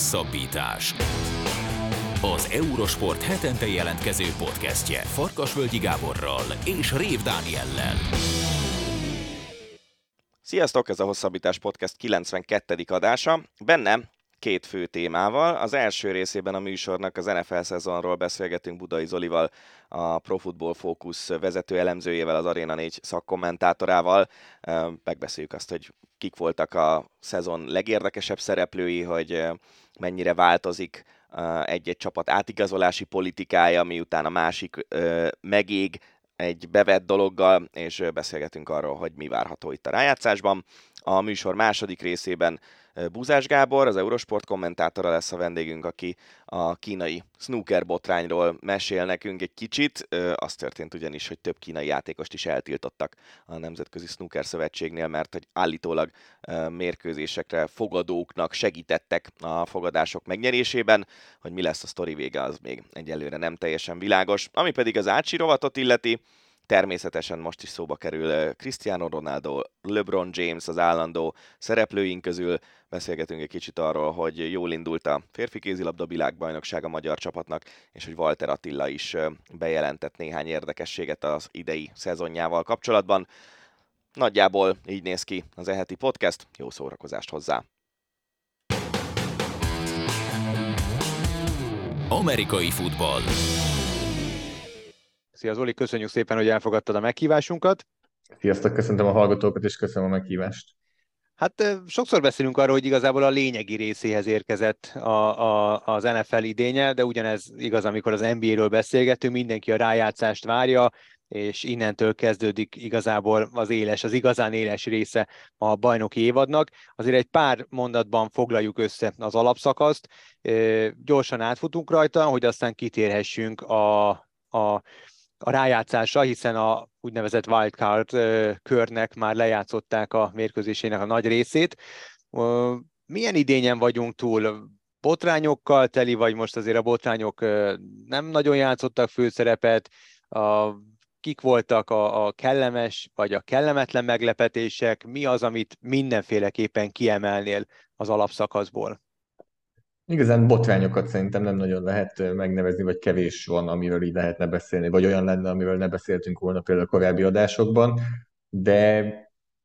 Hosszabbítás. Az Eurosport hetente jelentkező podcastje Farkasvölgyi Gáborral és Rév Dániellel. Sziasztok, ez a Hosszabbítás Podcast 92. adása. Benne két fő témával. Az első részében a műsornak az NFL szezonról beszélgetünk Budai Zolival, a Pro Football Focus vezető elemzőjével, az Arena 4 szakkommentátorával. Megbeszéljük azt, hogy kik voltak a szezon legérdekesebb szereplői, hogy mennyire változik egy-egy csapat átigazolási politikája, miután a másik megég egy bevett dologgal, és beszélgetünk arról, hogy mi várható itt a rájátszásban. A műsor második részében Búzás Gábor, az Eurosport kommentátora lesz a vendégünk, aki a kínai snooker botrányról mesél nekünk egy kicsit. Az történt ugyanis, hogy több kínai játékost is eltiltottak a Nemzetközi Snooker Szövetségnél, mert hogy állítólag mérkőzésekre fogadóknak segítettek a fogadások megnyerésében. Hogy mi lesz a sztori vége, az még egyelőre nem teljesen világos. Ami pedig az Ácsi rovatot illeti, Természetesen most is szóba kerül Cristiano Ronaldo, LeBron James az állandó szereplőink közül. Beszélgetünk egy kicsit arról, hogy jól indult a férfi kézilabda világbajnokság a magyar csapatnak, és hogy Walter Attila is bejelentett néhány érdekességet az idei szezonjával kapcsolatban. Nagyjából így néz ki az eheti podcast. Jó szórakozást hozzá! Amerikai futball. Szia Zoli, köszönjük szépen, hogy elfogadtad a meghívásunkat. Sziasztok, köszöntöm a hallgatókat, és köszönöm a meghívást. Hát sokszor beszélünk arról, hogy igazából a lényegi részéhez érkezett a, a, az NFL idénye, de ugyanez igaz, amikor az NBA-ről beszélgetünk, mindenki a rájátszást várja, és innentől kezdődik igazából az éles, az igazán éles része a bajnoki évadnak. Azért egy pár mondatban foglaljuk össze az alapszakaszt, gyorsan átfutunk rajta, hogy aztán kitérhessünk a, a a rájátszásra, hiszen a úgynevezett wildcard körnek már lejátszották a mérkőzésének a nagy részét. Milyen idényen vagyunk túl? Botrányokkal teli, vagy most azért a botrányok nem nagyon játszottak főszerepet? A, kik voltak a, a kellemes vagy a kellemetlen meglepetések? Mi az, amit mindenféleképpen kiemelnél az alapszakaszból? Igazán botrányokat szerintem nem nagyon lehet megnevezni, vagy kevés van, amiről így lehetne beszélni, vagy olyan lenne, amiről ne beszéltünk volna például a korábbi adásokban, de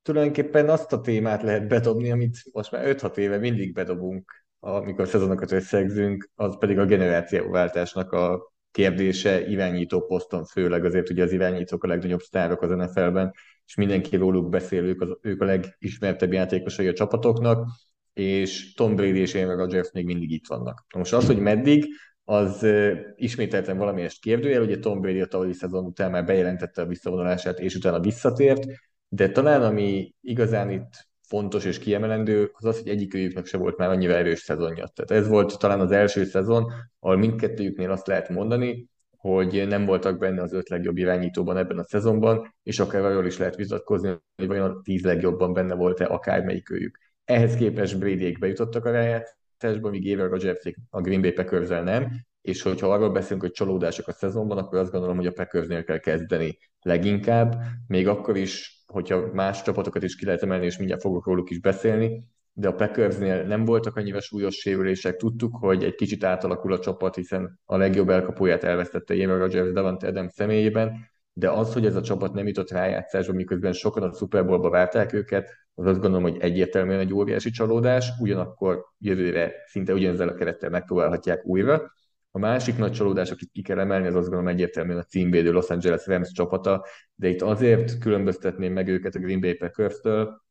tulajdonképpen azt a témát lehet bedobni, amit most már 5-6 éve mindig bedobunk, amikor szezonokat összegzünk, az pedig a generációváltásnak a kérdése irányító poszton főleg, azért ugye az irányítók a legnagyobb sztárok az NFL-ben, és mindenki róluk beszél, ők, az, ők a legismertebb játékosai a csapatoknak, és Tom Brady és Aaron Rodgers még mindig itt vannak. Most az, hogy meddig, az ismételten valamiért kérdőjel, ugye Tom Brady a tavalyi szezon után már bejelentette a visszavonulását, és utána visszatért, de talán ami igazán itt fontos és kiemelendő, az az, hogy egyikőjüknek se volt már annyira erős szezonja. Tehát ez volt talán az első szezon, ahol mindkettőjüknél azt lehet mondani, hogy nem voltak benne az öt legjobb irányítóban ebben a szezonban, és akár arról is lehet vitatkozni, hogy vajon a tíz legjobban benne volt-e akármelyikőjük. Ehhez képest brady bejutottak a rájátszásba, míg Aaron rodgers a Green Bay packers nem, és hogyha arról beszélünk, hogy csalódások a szezonban, akkor azt gondolom, hogy a Packersnél kell kezdeni leginkább, még akkor is, hogyha más csapatokat is ki lehet emelni, és mindjárt fogok róluk is beszélni, de a Packersnél nem voltak annyira súlyos sérülések. Tudtuk, hogy egy kicsit átalakul a csapat, hiszen a legjobb elkapóját elvesztette Aaron Rodgers Davante Adams személyében, de az, hogy ez a csapat nem jutott rájátszásba, miközben sokan a Super Bowl-ba várták őket, az azt gondolom, hogy egyértelműen egy óriási csalódás, ugyanakkor jövőre szinte ugyanezzel a kerettel megpróbálhatják újra. A másik nagy csalódás, akit ki kell emelni, az azt gondolom egyértelműen a címvédő Los Angeles Rams csapata, de itt azért különböztetném meg őket a Green Bay Packers-től,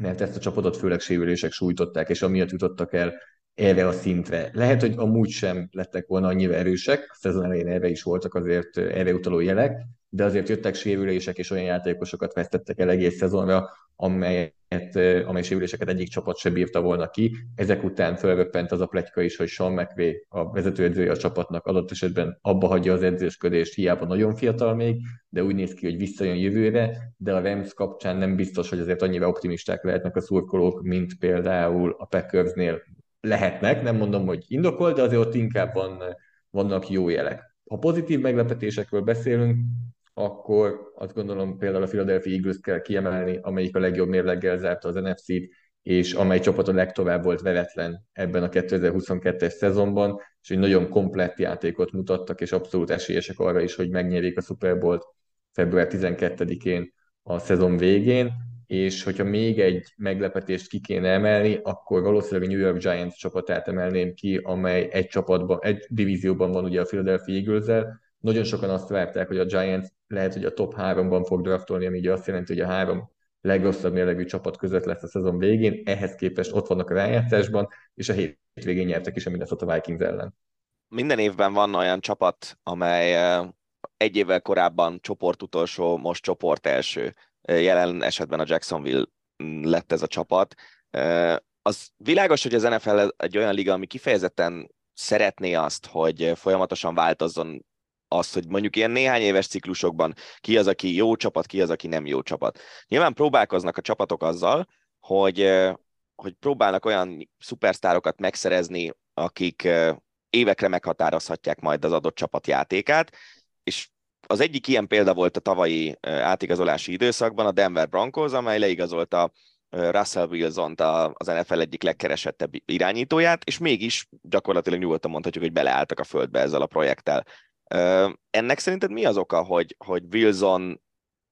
mert ezt a csapatot főleg sérülések sújtották, és amiatt jutottak el erre a szintre. Lehet, hogy amúgy sem lettek volna annyira erősek, a szezon elején erre is voltak azért erre utaló jelek, de azért jöttek sérülések, és olyan játékosokat vesztettek el egész szezonra, amelyet, amely sérüléseket egyik csapat se bírta volna ki. Ezek után felröppent az a pletyka is, hogy Sean McVay, a vezetőedzője a csapatnak adott esetben abba hagyja az edzősködést, hiába nagyon fiatal még, de úgy néz ki, hogy visszajön jövőre, de a Rams kapcsán nem biztos, hogy azért annyira optimisták lehetnek a szurkolók, mint például a Packersnél lehetnek, nem mondom, hogy indokol, de azért ott inkább van, vannak jó jelek. Ha pozitív meglepetésekről beszélünk, akkor azt gondolom például a Philadelphia Eagles kell kiemelni, amelyik a legjobb mérleggel zárta az NFC-t, és amely csapat a legtovább volt veretlen ebben a 2022-es szezonban, és egy nagyon komplett játékot mutattak, és abszolút esélyesek arra is, hogy megnyerjék a Super Bowl-t február 12-én a szezon végén, és hogyha még egy meglepetést ki kéne emelni, akkor valószínűleg a New York Giants csapatát emelném ki, amely egy csapatban, egy divízióban van ugye a Philadelphia eagles Nagyon sokan azt várták, hogy a Giants lehet, hogy a top 3-ban fog draftolni, ami ugye azt jelenti, hogy a három legrosszabb mérlegű csapat között lesz a szezon végén, ehhez képest ott vannak a rájátszásban, és a hétvégén nyertek is a Minnesota Vikings ellen. Minden évben van olyan csapat, amely egy évvel korábban csoport utolsó, most csoport első. Jelen esetben a Jacksonville lett ez a csapat. Az világos, hogy az NFL egy olyan liga, ami kifejezetten szeretné azt, hogy folyamatosan változzon azt, hogy mondjuk ilyen néhány éves ciklusokban ki az, aki jó csapat, ki az, aki nem jó csapat. Nyilván próbálkoznak a csapatok azzal, hogy, hogy próbálnak olyan szupersztárokat megszerezni, akik évekre meghatározhatják majd az adott csapat játékát, és az egyik ilyen példa volt a tavalyi átigazolási időszakban a Denver Broncos, amely leigazolta Russell Wilson-t az NFL egyik legkeresettebb irányítóját, és mégis gyakorlatilag nyugodtan mondhatjuk, hogy beleálltak a földbe ezzel a projekttel. Ennek szerinted mi az oka, hogy, hogy Wilson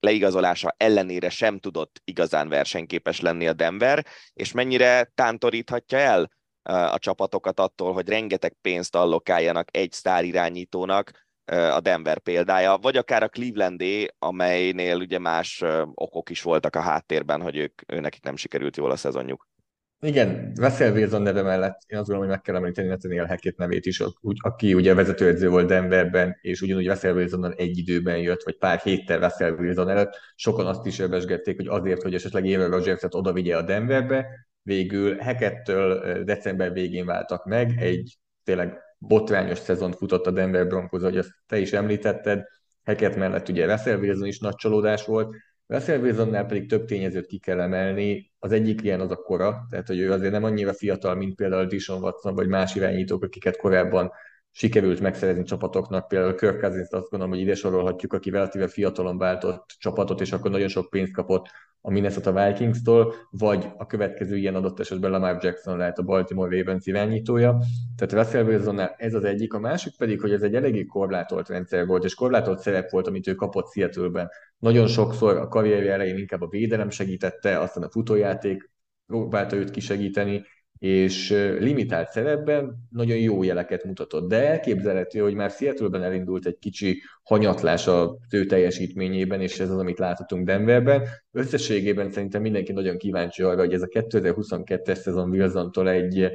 leigazolása ellenére sem tudott igazán versenyképes lenni a Denver, és mennyire tántoríthatja el a csapatokat attól, hogy rengeteg pénzt allokáljanak egy sztár irányítónak, a Denver példája, vagy akár a Clevelandé, amelynél ugye más okok is voltak a háttérben, hogy ők, nekik nem sikerült jól a szezonjuk. Igen, Russell Wilson neve mellett én azt gondolom, hogy meg kell említeni Nathaniel Hackett nevét is, aki ugye vezetőedző volt Denverben, és ugyanúgy Russell Wilsonnal egy időben jött, vagy pár héttel Russell Wilson előtt. Sokan azt is elbesgették, hogy azért, hogy esetleg Aaron Rodgers-et oda vigye a Denverbe, végül Hackettől december végén váltak meg, egy tényleg botrányos szezont futott a Denver Broncos, hogy azt te is említetted, Hackett mellett ugye Russell Wilson is nagy csalódás volt, Russell Wilsonnál pedig több tényezőt ki kell emelni. Az egyik ilyen az a kora, tehát hogy ő azért nem annyira fiatal, mint például Dishon Watson vagy más irányítók, akiket korábban sikerült megszerezni csapatoknak, például Kirk cousins azt gondolom, hogy ide sorolhatjuk, aki relatíve fiatalon váltott csapatot, és akkor nagyon sok pénzt kapott a Minnesota Vikings-tól, vagy a következő ilyen adott esetben Lamar Jackson lehet a Baltimore Ravens irányítója. Tehát Russell Wilsonnál ez az egyik, a másik pedig, hogy ez egy eléggé korlátolt rendszer volt, és korlátolt szerep volt, amit ő kapott Seattle-ben. Nagyon sokszor a karrierje elején inkább a védelem segítette, aztán a futójáték próbálta őt kisegíteni, és limitált szerepben nagyon jó jeleket mutatott. De elképzelhető, hogy már Seattle-ben elindult egy kicsi hanyatlás a ő teljesítményében, és ez az, amit láthatunk Denverben. Összességében szerintem mindenki nagyon kíváncsi arra, hogy ez a 2022-es szezon Wilson-tól egy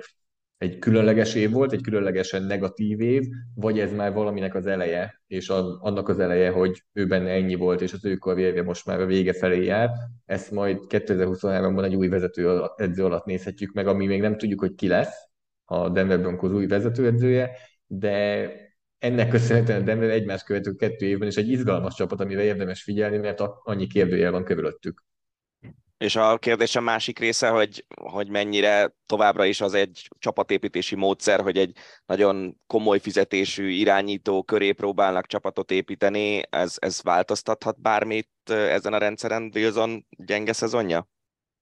egy különleges év volt, egy különlegesen negatív év, vagy ez már valaminek az eleje, és annak az eleje, hogy ő benne ennyi volt, és az ő karrierje most már a vége felé jár. Ezt majd 2023-ban egy új vezető edző alatt nézhetjük meg, ami még nem tudjuk, hogy ki lesz a Denver Broncos új vezetőedzője, de ennek köszönhetően a Denver egymás követő kettő évben is egy izgalmas csapat, amivel érdemes figyelni, mert annyi kérdőjel van körülöttük. És a kérdésem másik része, hogy, hogy mennyire továbbra is az egy csapatépítési módszer, hogy egy nagyon komoly fizetésű irányító köré próbálnak csapatot építeni, ez, ez változtathat bármit ezen a rendszeren Wilson gyenge szezonja?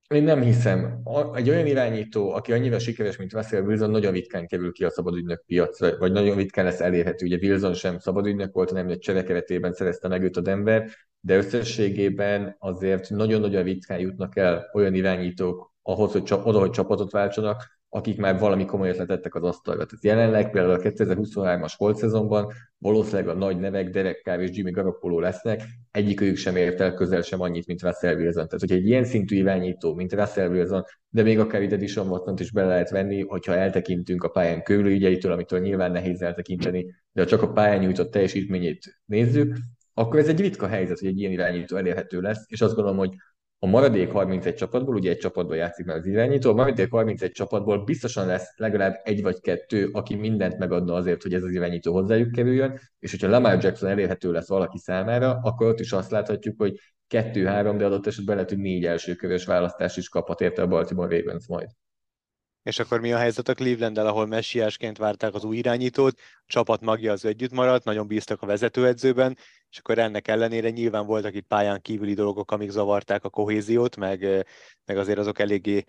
Én nem hiszem. Egy olyan irányító, aki annyira sikeres, mint Russell Wilson, nagyon ritkán kerül ki a szabadügynök piacra, vagy nagyon ritkán lesz elérhető. Ugye Wilson sem szabadügynök volt, hanem egy cserekeretében szerezte meg őt a Denver, de összességében azért nagyon-nagyon ritkán jutnak el olyan irányítók ahhoz, hogy oda, hogy csapatot váltsanak, akik már valami komoly ötletettek az asztalra. Tehát jelenleg például a 2023-as volt szezonban valószínűleg a nagy nevek Derek Carr és Jimmy Garoppolo lesznek, egyikőjük sem ért el közel sem annyit, mint Russell Wilson. Tehát, hogy egy ilyen szintű irányító, mint Russell Wilson, de még akár ide Dishon watson is bele lehet venni, hogyha eltekintünk a pályán körülügyeitől, amitől nyilván nehéz eltekinteni, de ha csak a pályán nyújtott teljesítményét nézzük, akkor ez egy ritka helyzet, hogy egy ilyen irányító elérhető lesz, és azt gondolom, hogy a maradék 31 csapatból, ugye egy csapatból játszik meg az irányító, a maradék 31 csapatból biztosan lesz legalább egy vagy kettő, aki mindent megadna azért, hogy ez az irányító hozzájuk kerüljön, és hogyha Lamar Jackson elérhető lesz valaki számára, akkor ott is azt láthatjuk, hogy kettő-három, de adott esetben lehet, hogy négy elsőkörös választás is kaphat érte a Baltimore Ravens majd. És akkor mi a helyzet a cleveland ahol messiásként várták az új irányítót, a csapat magja az együtt maradt, nagyon bíztak a vezetőedzőben, és akkor ennek ellenére nyilván voltak itt pályán kívüli dolgok, amik zavarták a kohéziót, meg, meg azért azok eléggé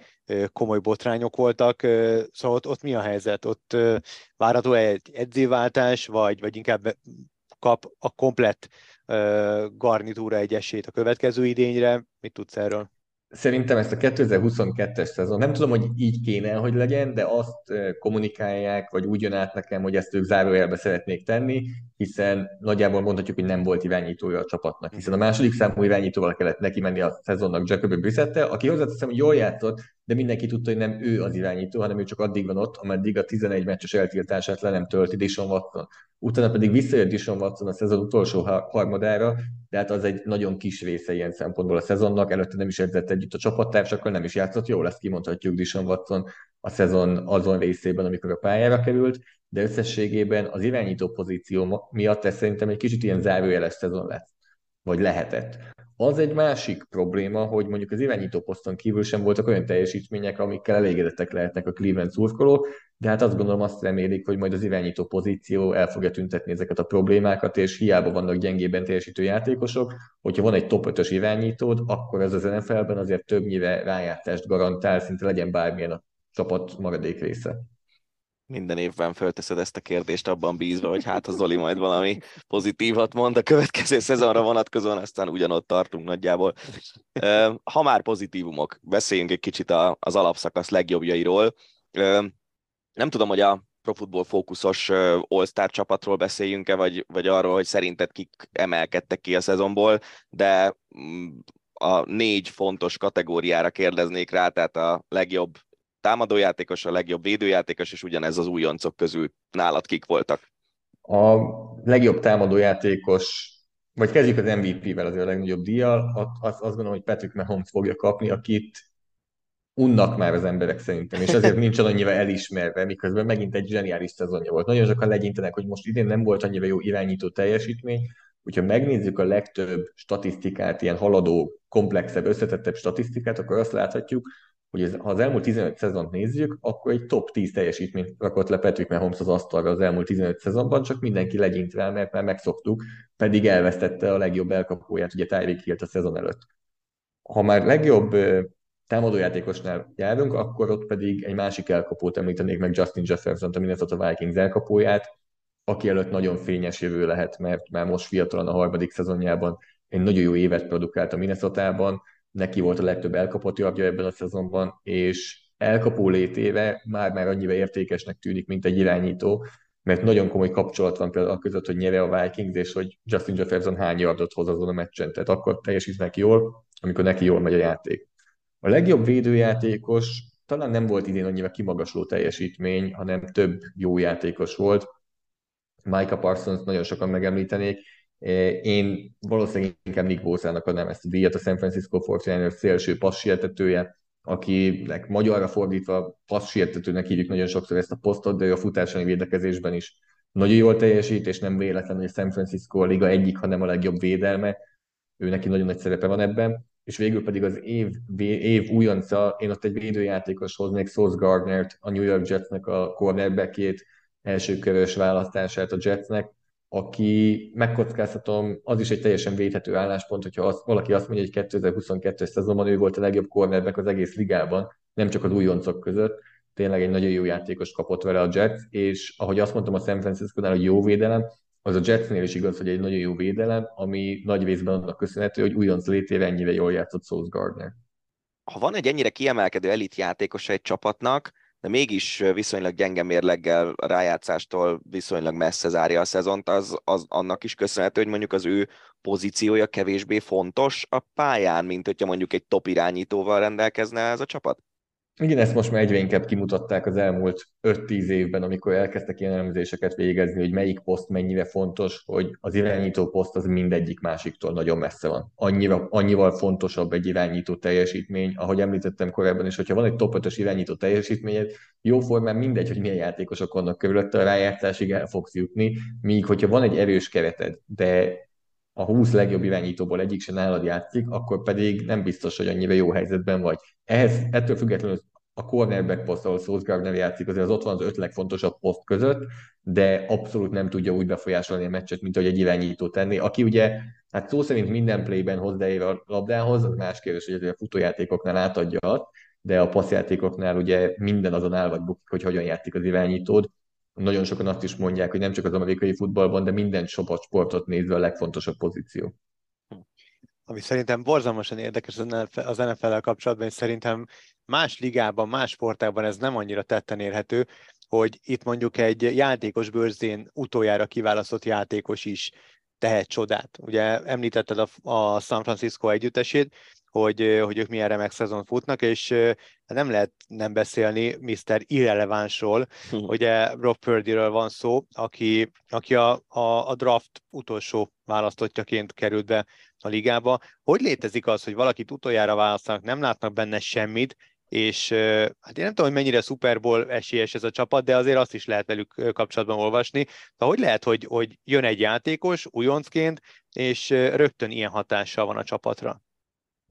komoly botrányok voltak. Szóval ott, ott mi a helyzet? Ott várható egy edzéváltás, vagy, vagy inkább kap a komplett garnitúra egy esélyt a következő idényre? Mit tudsz erről? Szerintem ezt a 2022-es szezon, nem tudom, hogy így kéne, hogy legyen, de azt kommunikálják, vagy úgy jön át nekem, hogy ezt ők zárójelbe szeretnék tenni, hiszen nagyjából mondhatjuk, hogy nem volt irányítója a csapatnak, hiszen a második számú irányítóval kellett neki menni a szezonnak Jacobi Brissettel, aki hozzáteszem, hogy jól játszott, de mindenki tudta, hogy nem ő az irányító, hanem ő csak addig van ott, ameddig a 11 meccses eltiltását le nem tölti Dishon Watson. Utána pedig visszajött Dishon Watson a szezon utolsó harmadára, de hát az egy nagyon kis része ilyen szempontból a szezonnak, előtte nem is edzett együtt a csapattársakkal, nem is játszott jól, ezt kimondhatjuk Dishon Watson a szezon azon részében, amikor a pályára került, de összességében az irányító pozíció miatt ez szerintem egy kicsit ilyen zárójeles szezon lett, vagy lehetett. Az egy másik probléma, hogy mondjuk az irányító poszton kívül sem voltak olyan teljesítmények, amikkel elégedettek lehetnek a Cleveland szurkolók, de hát azt gondolom azt remélik, hogy majd az irányító pozíció el fogja tüntetni ezeket a problémákat, és hiába vannak gyengében teljesítő játékosok, hogyha van egy top 5-ös irányítód, akkor ez az NFL-ben azért többnyire rájártást garantál, szinte legyen bármilyen a csapat maradék része minden évben fölteszed ezt a kérdést abban bízva, hogy hát a Zoli majd valami pozitívat mond a következő szezonra vonatkozóan, aztán ugyanott tartunk nagyjából. Ha már pozitívumok, beszéljünk egy kicsit az alapszakasz legjobbjairól. Nem tudom, hogy a Pro fókuszos All-Star csapatról beszéljünk-e, vagy, vagy arról, hogy szerinted kik emelkedtek ki a szezonból, de mm, a négy fontos kategóriára kérdeznék rá, tehát a legjobb támadójátékos, a legjobb védőjátékos, és ugyanez az újoncok közül nálad kik voltak? A legjobb támadójátékos, vagy kezdjük az MVP-vel, az a legnagyobb díjjal, azt, azt gondolom, hogy Patrick Mahomes fogja kapni, akit unnak már az emberek szerintem, és azért nincs annyira elismerve, miközben megint egy zseniális szezonja volt. Nagyon sokan legyintenek, hogy most idén nem volt annyira jó irányító teljesítmény, hogyha megnézzük a legtöbb statisztikát, ilyen haladó, komplexebb, összetettebb statisztikát, akkor azt láthatjuk, hogy ez, ha az elmúlt 15 szezont nézzük, akkor egy top 10 teljesítményt rakott le Patrick Mahomes az asztalra az elmúlt 15 szezonban, csak mindenki legyint rá, mert már megszoktuk, pedig elvesztette a legjobb elkapóját, ugye Tyreek Hill a szezon előtt. Ha már legjobb támadójátékosnál járunk, akkor ott pedig egy másik elkapót említenék meg Justin Jefferson, a Minnesota Vikings elkapóját, aki előtt nagyon fényes jövő lehet, mert már most fiatalan a harmadik szezonjában egy nagyon jó évet produkált a Minnesota-ban, neki volt a legtöbb elkapott jobbja ebben a szezonban, és elkapó létéve már-már annyira értékesnek tűnik, mint egy irányító, mert nagyon komoly kapcsolat van például között, hogy nyere a Vikings, és hogy Justin Jefferson hány yardot hoz azon a meccsen. Tehát akkor teljesítnek jól, amikor neki jól megy a játék. A legjobb védőjátékos talán nem volt idén annyira kimagasló teljesítmény, hanem több jó játékos volt. Micah Parsons nagyon sokan megemlítenék, én valószínűleg inkább Nick Bosa-nak adnám ezt a díjat, a San Francisco 49ers szélső passzsietetője, akinek magyarra fordítva passzsietetőnek hívjuk nagyon sokszor ezt a posztot, de a futásani védekezésben is nagyon jól teljesít, és nem véletlen, hogy a San Francisco a liga egyik, hanem a legjobb védelme. Ő neki nagyon nagy szerepe van ebben. És végül pedig az év, év újonca, én ott egy védőjátékos hoznék Sauce Gardner-t, a New York Jetsnek a cornerbackét, első körös választását a Jetsnek, aki megkockáztatom, az is egy teljesen védhető álláspont, hogyha az, valaki azt mondja, hogy 2022-es szezonban ő volt a legjobb cornerback az egész ligában, nem csak az újoncok között, tényleg egy nagyon jó játékos kapott vele a Jets, és ahogy azt mondtam a San Francisco-nál, hogy jó védelem, az a Jetsnél is igaz, hogy egy nagyon jó védelem, ami nagy részben annak köszönhető, hogy újonc létére ennyire jól játszott Sauce Gardner. Ha van egy ennyire kiemelkedő elit játékosa egy csapatnak, de mégis viszonylag gyenge mérleggel a rájátszástól viszonylag messze zárja a szezont, az, az annak is köszönhető, hogy mondjuk az ő pozíciója kevésbé fontos a pályán, mint hogyha mondjuk egy top irányítóval rendelkezne ez a csapat? Igen, ezt most már egyre inkább kimutatták az elmúlt 5-10 évben, amikor elkezdtek ilyen elemzéseket végezni, hogy melyik poszt mennyire fontos, hogy az irányító poszt az mindegyik másiktól nagyon messze van. Annyira, annyival fontosabb egy irányító teljesítmény, ahogy említettem korábban is, hogyha van egy top 5-ös irányító teljesítményed, jóformán mindegy, hogy milyen játékosok vannak körülötte, a rájátszásig el fogsz jutni, míg hogyha van egy erős kereted, de a 20 legjobb irányítóból egyik se nálad játszik, akkor pedig nem biztos, hogy annyira jó helyzetben vagy. Ehhez ettől függetlenül a cornerback poszt, ahol Sauce Gardner játszik, azért az ott van az öt legfontosabb poszt között, de abszolút nem tudja úgy befolyásolni a meccset, mint ahogy egy irányító tenni. Aki ugye, hát szó szerint minden playben hozzáér a labdához, az más kérdés, hogy a futójátékoknál átadja azt, de a passzjátékoknál ugye minden azon áll vagy bukik, hogy hogyan játszik az irányítód. Nagyon sokan azt is mondják, hogy nem csak az amerikai futballban, de minden sportot nézve a legfontosabb pozíció ami szerintem borzalmasan érdekes az NFL-el kapcsolatban, és szerintem más ligában, más sportágban ez nem annyira tetten érhető, hogy itt mondjuk egy játékos bőrzén utoljára kiválasztott játékos is tehet csodát. Ugye említetted a, a San Francisco együttesét, hogy, hogy ők milyen remek szezon futnak, és nem lehet nem beszélni Mr. Irrelevánsról, hm. ugye Rob Purdy-ről van szó, aki, aki a, a, a draft utolsó választottjaként került be a ligába. Hogy létezik az, hogy valakit utoljára választanak, nem látnak benne semmit, és hát én nem tudom, hogy mennyire Super Bowl esélyes ez a csapat, de azért azt is lehet velük kapcsolatban olvasni. De hogy lehet, hogy, hogy jön egy játékos újoncként, és rögtön ilyen hatással van a csapatra?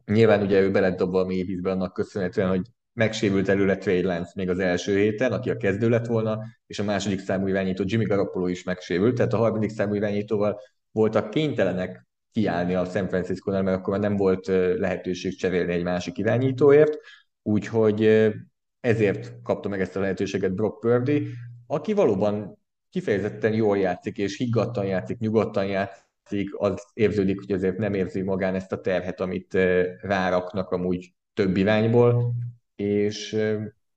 Nyilván ugye ő belett dobva a mélyvízbe annak köszönhetően, hogy megsérült előle Trey Lance még az első héten, aki a kezdő lett volna, és a második számú irányító Jimmy Garoppolo is megsérült, tehát a harmadik számú irányítóval voltak kénytelenek kiállni a San Francisco-nál, mert akkor már nem volt lehetőség cserélni egy másik irányítóért, úgyhogy ezért kapta meg ezt a lehetőséget Brock Purdy, aki valóban kifejezetten jól játszik, és higgadtan játszik, nyugodtan játszik, az érződik, hogy azért nem érzi magán ezt a terhet, amit ráraknak amúgy több irányból, és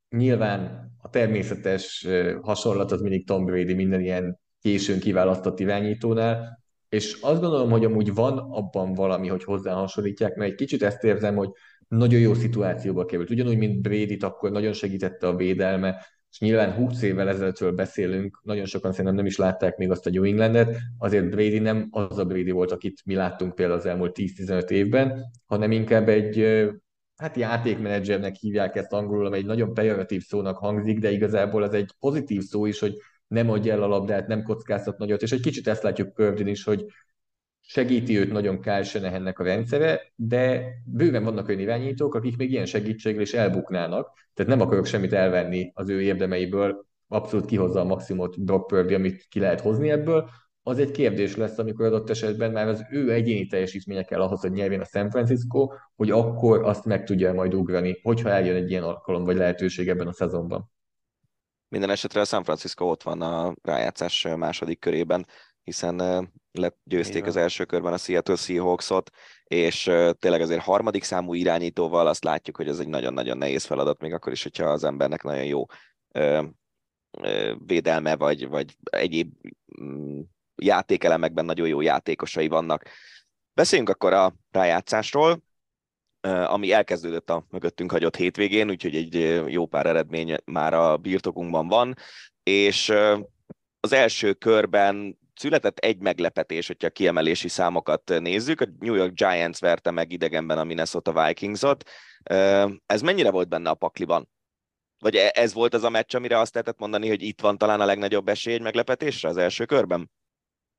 nyilván a természetes hasonlat az mindig Tom Brady minden ilyen későn kiválasztott irányítónál, és azt gondolom, hogy amúgy van abban valami, hogy hozzá hasonlítják, mert egy kicsit ezt érzem, hogy nagyon jó szituációba került. Ugyanúgy, mint brady akkor nagyon segítette a védelme, és nyilván 20 évvel ezelőttről beszélünk, nagyon sokan szerintem nem is látták még azt a New Englandet, azért Brady nem az a Brady volt, akit mi láttunk például az elmúlt 10-15 évben, hanem inkább egy hát játékmenedzsernek hívják ezt angolul, ami egy nagyon pejoratív szónak hangzik, de igazából ez egy pozitív szó is, hogy nem adja el a labdát, nem kockáztat nagyot, és egy kicsit ezt látjuk Pördin is, hogy segíti őt nagyon Kyle Shanahannek a rendszere, de bőven vannak olyan irányítók, akik még ilyen segítséggel is elbuknának, tehát nem akarok semmit elvenni az ő érdemeiből, abszolút kihozza a maximumot Brock Purdy, amit ki lehet hozni ebből, az egy kérdés lesz, amikor adott esetben már az ő egyéni teljesítménye kell ahhoz, hogy nyerjen a San Francisco, hogy akkor azt meg tudja majd ugrani, hogyha eljön egy ilyen alkalom vagy lehetőség ebben a szezonban. Minden esetre a San Francisco ott van a rájátszás második körében, hiszen legyőzték az első körben a Seattle Seahawksot, és tényleg azért harmadik számú irányítóval azt látjuk, hogy ez egy nagyon-nagyon nehéz feladat, még akkor is, hogyha az embernek nagyon jó védelme, vagy, vagy egyéb mm, játékelemekben nagyon jó játékosai vannak. Beszéljünk akkor a rájátszásról, ami elkezdődött a mögöttünk hagyott hétvégén, úgyhogy egy jó pár eredmény már a birtokunkban van, és az első körben született egy meglepetés, hogyha a kiemelési számokat nézzük. A New York Giants verte meg idegenben a Minnesota Vikingsot. Ez mennyire volt benne a pakliban? Vagy e, ez volt az a meccs, amire azt lehetett mondani, hogy itt van talán a legnagyobb esély egy meglepetésre az első körben?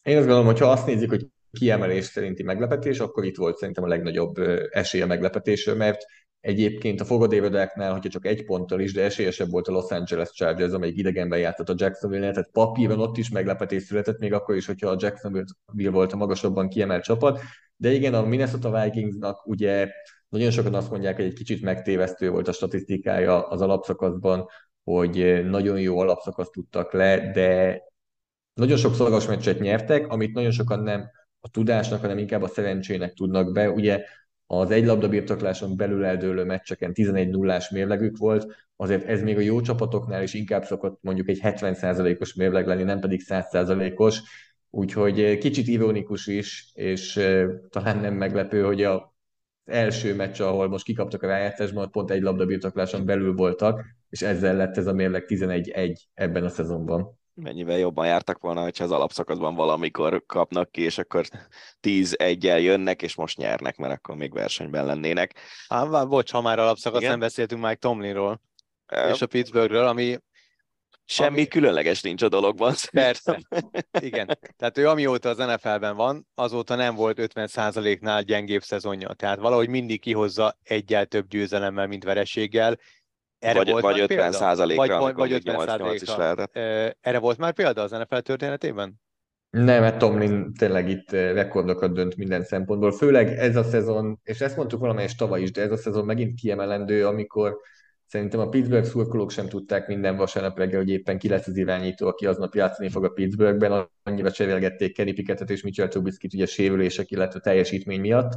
Én azt gondolom, hogy ha azt nézzük, hogy kiemelés szerinti meglepetés, akkor itt volt szerintem a legnagyobb esély a meglepetésre, mert egyébként a fogadévedáknál, hogyha csak egy ponttal is, de esélyesebb volt a Los Angeles Chargers, amelyik idegenben játszott a Jacksonville-nél, tehát papíron ott is meglepetés született, még akkor is, hogyha a Jacksonville volt a magasabban kiemelt csapat. De igen, a Minnesota Vikingsnak ugye nagyon sokan azt mondják, hogy egy kicsit megtévesztő volt a statisztikája az alapszakaszban, hogy nagyon jó alapszakaszt tudtak le, de nagyon sok szoros meccset nyertek, amit nagyon sokan nem a tudásnak, hanem inkább a szerencsének tudnak be. Ugye az egy labda birtokláson belül eldőlő meccseken 11 0 mérlegük volt, azért ez még a jó csapatoknál is inkább szokott mondjuk egy 70%-os mérleg lenni, nem pedig 100%-os, úgyhogy kicsit ironikus is, és talán nem meglepő, hogy a első meccs, ahol most kikaptak a rájátszásban, pont egy labda birtokláson belül voltak, és ezzel lett ez a mérleg 11-1 ebben a szezonban mennyivel jobban jártak volna, hogyha az alapszakaszban valamikor kapnak ki, és akkor 10-1-el jönnek, és most nyernek, mert akkor még versenyben lennének. Á, bocs, ha már alapszakasz, Igen? nem beszéltünk Mike Tomlinról, uh, és a Pittsburghről, ami Semmi ami... különleges nincs a dologban. Persze. Igen. Tehát ő amióta az NFL-ben van, azóta nem volt 50%-nál gyengébb szezonja. Tehát valahogy mindig kihozza egyel több győzelemmel, mint vereséggel, Erre vagy, volt vagy már 50 példa? százalékra, vagy, vagy 50 8, 8 is lehetett. Erre volt már példa az NFL történetében? Nem, mert Tomlin tényleg itt rekordokat dönt minden szempontból, főleg ez a szezon, és ezt mondtuk valamelyest tavaly is, de ez a szezon megint kiemelendő, amikor szerintem a Pittsburgh szurkolók sem tudták minden vasárnap reggel, hogy éppen ki lesz az irányító, aki aznap játszani fog a Pittsburghben, annyira cserélgették Kenny Pickettet és Mitchell Trubisky-t ugye sérülések, illetve teljesítmény miatt,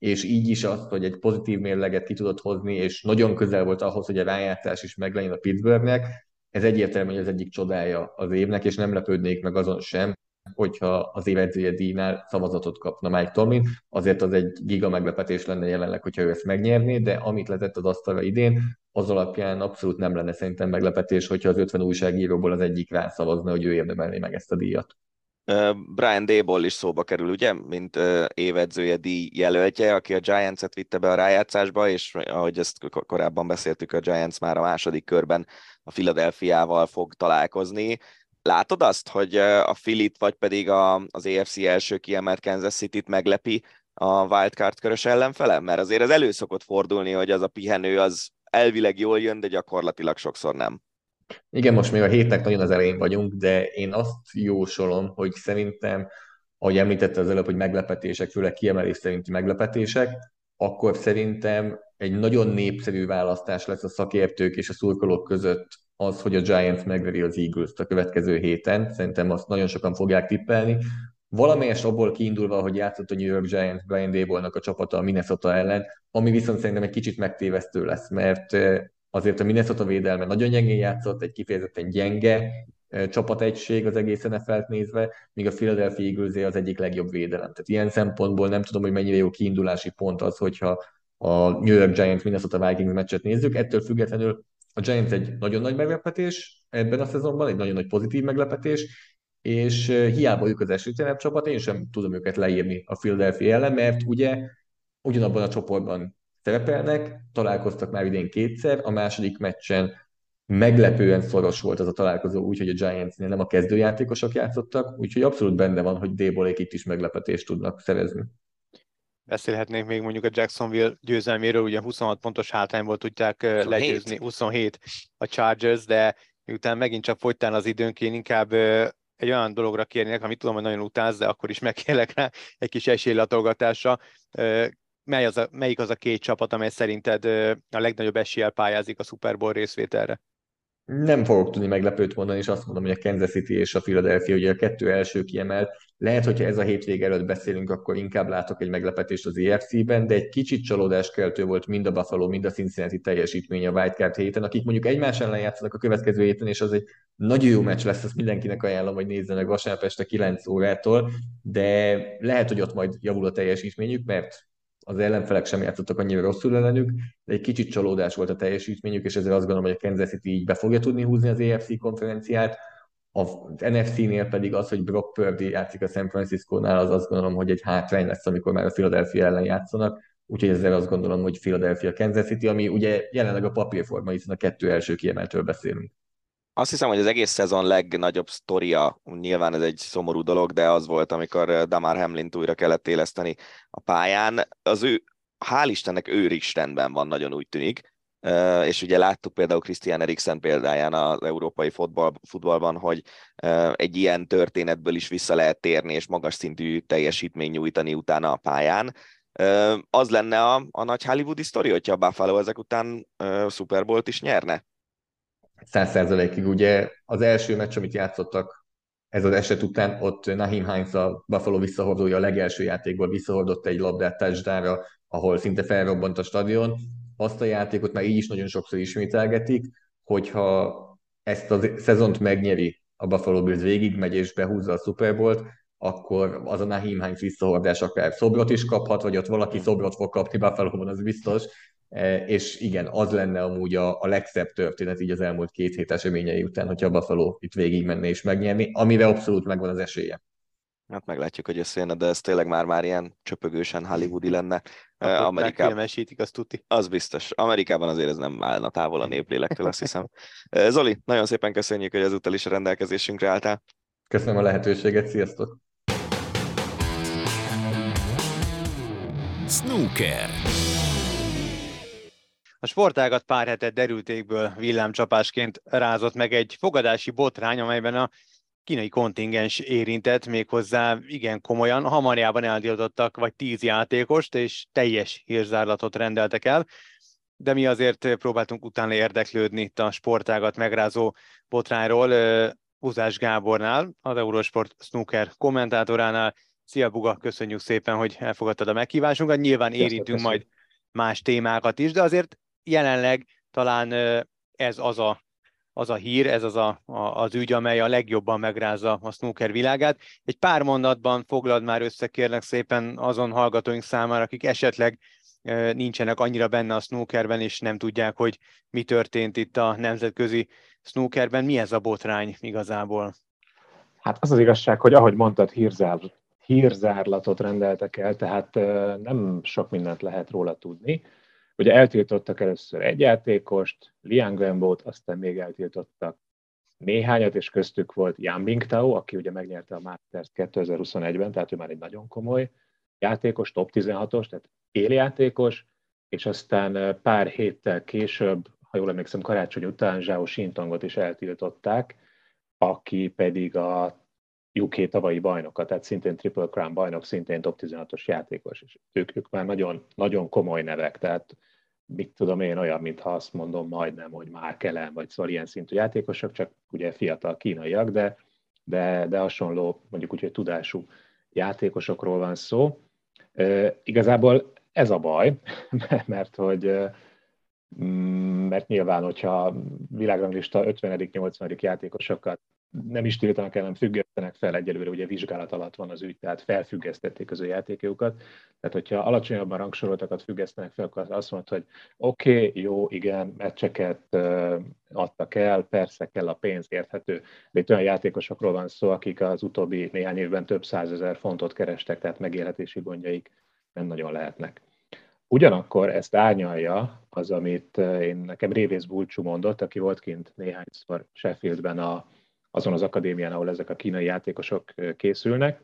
és így is azt, hogy egy pozitív mérleget ki tudott hozni, és nagyon közel volt ahhoz, hogy a rájátszás is meglegyen a Pittsburghnek, ez egyértelmű, hogy az egyik csodája az évnek, és nem lepődnék meg azon sem, hogyha az évedzője díjnál szavazatot kapna Mike Tomlin, azért az egy giga meglepetés lenne jelenleg, hogyha ő ezt megnyerné, de amit letett az asztalra idén, az alapján abszolút nem lenne szerintem meglepetés, hogyha az 50 újságíróból az egyik rászavazna, hogy ő érdemelné meg ezt a díjat. Brian Dable is szóba kerül, ugye, mint évedzője díj jelöltje, aki a Giants-et vitte be a rájátszásba, és ahogy ezt korábban beszéltük, a Giants már a második körben a Philadelphia-val fog találkozni. Látod azt, hogy a Filit, vagy pedig a, az AFC első kiemelt Kansas City-t meglepi a wildcard körös ellenfele? Mert azért ez elő szokott fordulni, hogy az a pihenő az elvileg jól jön, de gyakorlatilag sokszor nem. Igen, most még a hétnek nagyon az elején vagyunk, de én azt jósolom, hogy szerintem, ahogy említette az előbb, hogy meglepetések, főleg kiemelés szerinti meglepetések, akkor szerintem egy nagyon népszerű választás lesz a szakértők és a szurkolók között az, hogy a Giants megveri az eagles a következő héten. Szerintem azt nagyon sokan fogják tippelni. Valamelyest abból kiindulva, hogy játszott a New York Giants Brian Dable-nak a csapata a Minnesota ellen, ami viszont szerintem egy kicsit megtévesztő lesz, mert azért a Minnesota védelme nagyon gyengén játszott, egy kifejezetten gyenge csapategység az egész NFL-t nézve, míg a Philadelphia Eagles az egyik legjobb védelem. Tehát ilyen szempontból nem tudom, hogy mennyire jó kiindulási pont az, hogyha a New York Giants Minnesota Vikings meccset nézzük. Ettől függetlenül a Giants egy nagyon nagy meglepetés ebben a szezonban, egy nagyon nagy pozitív meglepetés, és hiába ők az esőtlenebb csapat, én sem tudom őket leírni a Philadelphia ellen, mert ugye ugyanabban a csoportban szerepelnek, találkoztak már idén kétszer, a második meccsen meglepően szoros volt az a találkozó, úgyhogy a Giantsnél nem a kezdőjátékosok játszottak, úgyhogy abszolút benne van, hogy Débolék itt is meglepetést tudnak szerezni. Beszélhetnénk még mondjuk a Jacksonville győzelméről, ugye 26 pontos hátrányból tudják 27. legyőzni, 27 a Chargers, de miután megint csak fogytán az időnk, én inkább egy olyan dologra kérnék, amit tudom, hogy nagyon utálsz, de akkor is megkérlek rá egy kis esélylatolgatásra mely az a, melyik az a két csapat, amely szerinted a legnagyobb eséllyel pályázik a Super Bowl részvételre? Nem fogok tudni meglepőt mondani, és azt mondom, hogy a Kansas City és a Philadelphia, ugye a kettő első kiemelt. Lehet, hogyha ez a hétvége előtt beszélünk, akkor inkább látok egy meglepetést az EFC-ben, de egy kicsit csalódáskeltő volt mind a Buffalo, mind a Cincinnati teljesítmény a Wildcard héten, akik mondjuk egymás ellen játszanak a következő héten, és az egy nagyon jó meccs lesz, azt mindenkinek ajánlom, hogy nézze meg vasárnap este 9 órától, de lehet, hogy ott majd javul a teljesítményük, mert az ellenfelek sem játszottak annyira rosszul ellenük, de egy kicsit csalódás volt a teljesítményük, és ezért azt gondolom, hogy a Kansas City így be fogja tudni húzni az AFC konferenciát. Az NFC-nél pedig az, hogy Brock Purdy játszik a San Francisco-nál, az azt gondolom, hogy egy hátrány lesz, amikor már a Philadelphia ellen játszanak. Úgyhogy ezzel azt gondolom, hogy Philadelphia Kansas City, ami ugye jelenleg a papírforma, hiszen a kettő első kiemeltől beszélünk. Azt hiszem, hogy az egész szezon legnagyobb sztoria, nyilván ez egy szomorú dolog, de az volt, amikor Damar Hamlin újra kellett éleszteni a pályán. Az ő, hál' Istennek őristenben van, nagyon úgy tűnik. Uh, és ugye láttuk például Christian Eriksen példáján az európai futball, futballban, hogy egy ilyen történetből is vissza lehet térni, és magas szintű teljesítmény nyújtani utána a pályán. Az lenne a, a nagy hollywoodi sztori, hogyha a Buffalo ezek után Super Bowl-t is nyerne? Száz. Ugye az első meccs, amit játszottak ez az eset után, ott Nahim Hines a Buffalo visszahordója a legelső játékból visszahordott egy labdát touchdownra, ahol szinte felrobbant a stadion. Azt a játékot már így is nagyon sokszor ismételgetik, hogyha ezt a szezont megnyeri a Buffalo Bills végigmegy és behúzza a Super Bowl-t, akkor az a Nahim Hines visszahordás akár szobrot is kaphat, vagy ott valaki szobrot fog kapni Buffalo-ban, az biztos, és igen, az lenne amúgy a, a legszebb történet így az elmúlt két hét eseményei után, hogyha a Buffalo itt végig menne és megnyerni, amire abszolút megvan az esélye. Hát meglátjuk, hogy összejön, de ez tényleg már már ilyen csöpögősen hollywoodi lenne. E, Amerikában filmesítik, azt tuti. Az biztos. Amerikában azért ez nem állna távol a néplélektől, azt hiszem. E, Zoli, nagyon szépen köszönjük, hogy ezúttal is a rendelkezésünkre álltál. Köszönöm a lehetőséget, sziasztok! Snooker. A sportágat pár hetet derültékből villámcsapásként rázott meg egy fogadási botrány, amelyben a kínai kontingens érintett méghozzá igen komolyan. Hamarjában eltiltottak vagy tíz játékost, és teljes hírzárlatot rendeltek el de mi azért próbáltunk utána érdeklődni itt a sportágat megrázó botrányról. Uzás Gábornál, az Eurosport Snooker kommentátoránál. Szia Buga, köszönjük szépen, hogy elfogadtad a meghívásunkat. Nyilván érintünk majd más témákat is, de azért jelenleg talán ez az a, az a hír, ez az a, a, az ügy, amely a legjobban megrázza a snooker világát. Egy pár mondatban foglald már össze, kérlek szépen azon hallgatóink számára, akik esetleg nincsenek annyira benne a snookerben, és nem tudják, hogy mi történt itt a nemzetközi snookerben. Mi ez a botrány igazából? Hát az az igazság, hogy ahogy mondtad, hírzár, hírzárlatot rendeltek el, tehát nem sok mindent lehet róla tudni. Ugye eltiltottak először egy játékost, Liang Wenbo-t, aztán még eltiltottak néhányat, és köztük volt Jan Bingtao, aki ugye megnyerte a Masters 2021-ben, tehát ő már egy nagyon komoly játékos, top 16-os, tehát éljátékos, és aztán pár héttel később, ha jól emlékszem, karácsony után Zsáó Sintongot is eltiltották, aki pedig a UK tavalyi bajnoka, tehát szintén Triple Crown bajnok, szintén top 16-os játékos, és ők, ők már nagyon, nagyon komoly nevek, tehát mit tudom én, olyan, mintha azt mondom majdnem, hogy már Ellen, vagy szóval ilyen szintű játékosok, csak ugye fiatal kínaiak, de, de, de hasonló, mondjuk úgy, hogy tudású játékosokról van szó. E, igazából ez a baj, mert hogy mm, mert nyilván, hogyha világranglista 50.-80. játékosokat nem is tiltanak el, nem függesztenek fel egyelőre, ugye vizsgálat alatt van az ügy, tehát felfüggesztették az ő játékjukat. Tehát, hogyha alacsonyabban rangsoroltakat függesztenek fel, akkor azt mondta, hogy oké, okay, jó, igen, meccseket adtak el, persze kell a pénz, érthető, de itt olyan játékosokról van szó, akik az utóbbi néhány évben több százezer fontot kerestek, tehát megélhetési gondjaik nem nagyon lehetnek. Ugyanakkor ezt árnyalja az, amit én nekem Révész Bulcsú mondott, aki volt kint néhányszor Sheffieldben a, azon az akadémián, ahol ezek a kínai játékosok készülnek,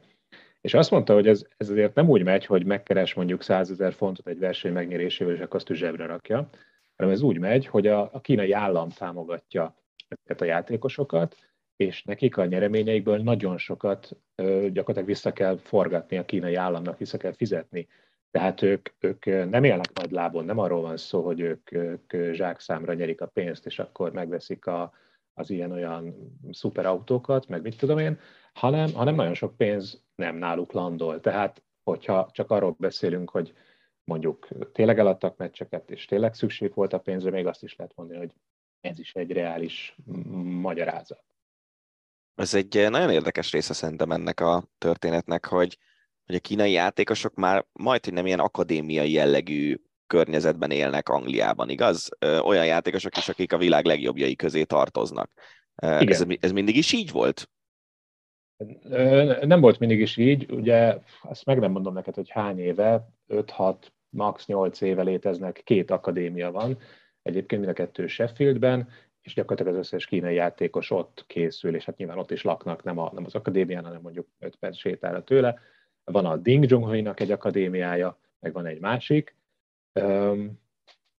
és azt mondta, hogy ez, ez azért nem úgy megy, hogy megkeres mondjuk 100 ezer fontot egy verseny megnyerésével, és akkor azt ő zsebre rakja, hanem ez úgy megy, hogy a, a kínai állam támogatja ezeket a játékosokat, és nekik a nyereményeikből nagyon sokat gyakorlatilag vissza kell forgatni a kínai államnak, vissza kell fizetni. Tehát ők, ők nem élnek nagy lábon, nem arról van szó, hogy ők, ők zsákszámra nyerik a pénzt, és akkor megveszik a, az ilyen-olyan szuperautókat, meg mit tudom én, hanem, hanem nagyon sok pénz nem náluk landol. Tehát, hogyha csak arról beszélünk, hogy mondjuk tényleg eladtak meccseket, és tényleg szükség volt a pénzre, még azt is lehet mondani, hogy ez is egy reális magyarázat. Ez egy nagyon érdekes része szerintem ennek a történetnek, hogy, hogy a kínai játékosok már majd, hogy nem ilyen akadémiai jellegű környezetben élnek Angliában, igaz? Olyan játékosok is, akik a világ legjobbjai közé tartoznak. Igen. Ez, ez mindig is így volt? Nem volt mindig is így, ugye azt meg nem mondom neked, hogy hány éve, 5-6, max. 8 éve léteznek, két akadémia van, egyébként mind a kettő Sheffieldben, és gyakorlatilag az összes kínai játékos ott készül, és hát nyilván ott is laknak, nem, a, nem az akadémián, hanem mondjuk 5 perc sétára tőle. Van a Ding Junhui-nak egy akadémiája, meg van egy másik,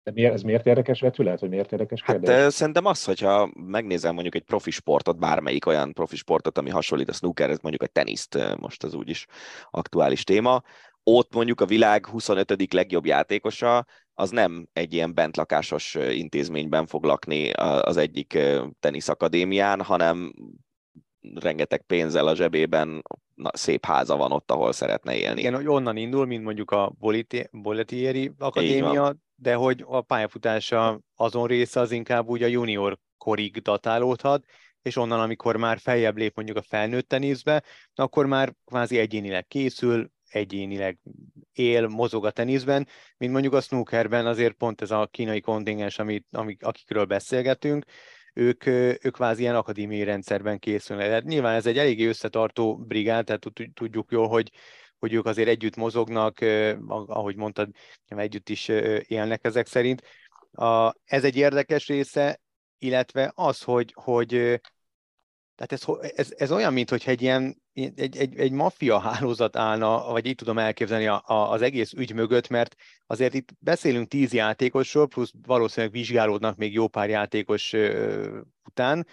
de miért, ez miért érdekes vetület, vagy miért érdekes hát, kérdés? Hát szerintem az, hogyha megnézem mondjuk egy profi sportot, bármelyik olyan profi sportot, ami hasonlít a snookerhez, mondjuk a teniszt, most az úgyis aktuális téma, ott mondjuk a világ 25. legjobb játékosa, az nem egy ilyen bentlakásos intézményben fog lakni az egyik teniszakadémián, hanem rengeteg pénzzel a zsebében, szép háza van ott, ahol szeretne élni. Igen, hogy onnan indul, mint mondjuk a Boletieri Akadémia, de hogy a pályafutása azon része az inkább úgy a junior korig datálódhat, és onnan, amikor már feljebb lép mondjuk a felnőtt teniszbe, akkor már kvázi egyénileg készül, egyénileg él, mozog a teniszben, mint mondjuk a snookerben azért pont ez a kínai kontingens, amit, amik, akikről beszélgetünk, ők, ők kvázi ilyen akadémiai rendszerben készülnek. Tehát nyilván ez egy eléggé összetartó brigád, tehát tudjuk jól, hogy, hogy ők azért együtt mozognak, ahogy mondtad, együtt is élnek ezek szerint. A, ez egy érdekes része, illetve az, hogy, hogy Tehát ez, ez, ez olyan, mintha egy ilyen egy, egy, egy maffia hálózat állna, vagy így tudom elképzelni a, a, az egész ügy mögött, mert azért itt beszélünk tíz játékosról, plusz valószínűleg vizsgálódnak még jó pár játékos ö, után,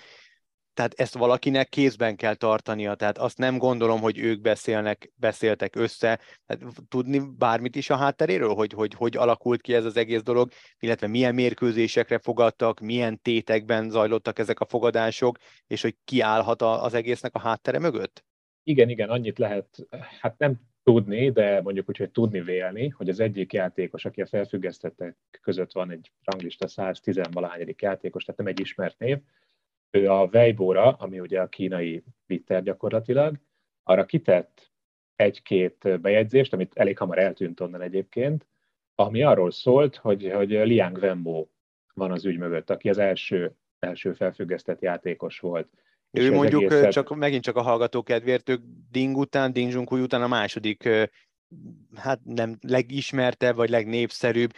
tehát ezt valakinek kézben kell tartania, tehát azt nem gondolom, hogy ők beszélnek, beszéltek össze, tehát tudni bármit is a hátteréről, hogy, hogy hogy alakult ki ez az egész dolog, illetve milyen mérkőzésekre fogadtak, milyen tétekben zajlottak ezek a fogadások, és hogy ki állhat az egésznek a háttere mögött? Igen, igen, annyit lehet, hát nem tudni, de mondjuk úgy, hogy tudni vélni, hogy az egyik játékos, aki a felfüggesztettek között van egy ranglista 110 valahányadik játékos, tehát nem egy ismert név, ő a Weibo-ra, ami ugye a kínai Twitter gyakorlatilag, arra kitett egy-két bejegyzést, amit elég hamar eltűnt onnan egyébként, ami arról szólt, hogy, hogy Liang Wenbo van az ügy mögött, aki az első, első felfüggesztett játékos volt. Ő mondjuk egészet... csak, megint csak a hallgató kedvéért, ők Ding után, Ding Junhui után a második hát nem legismertebb, vagy legnépszerűbb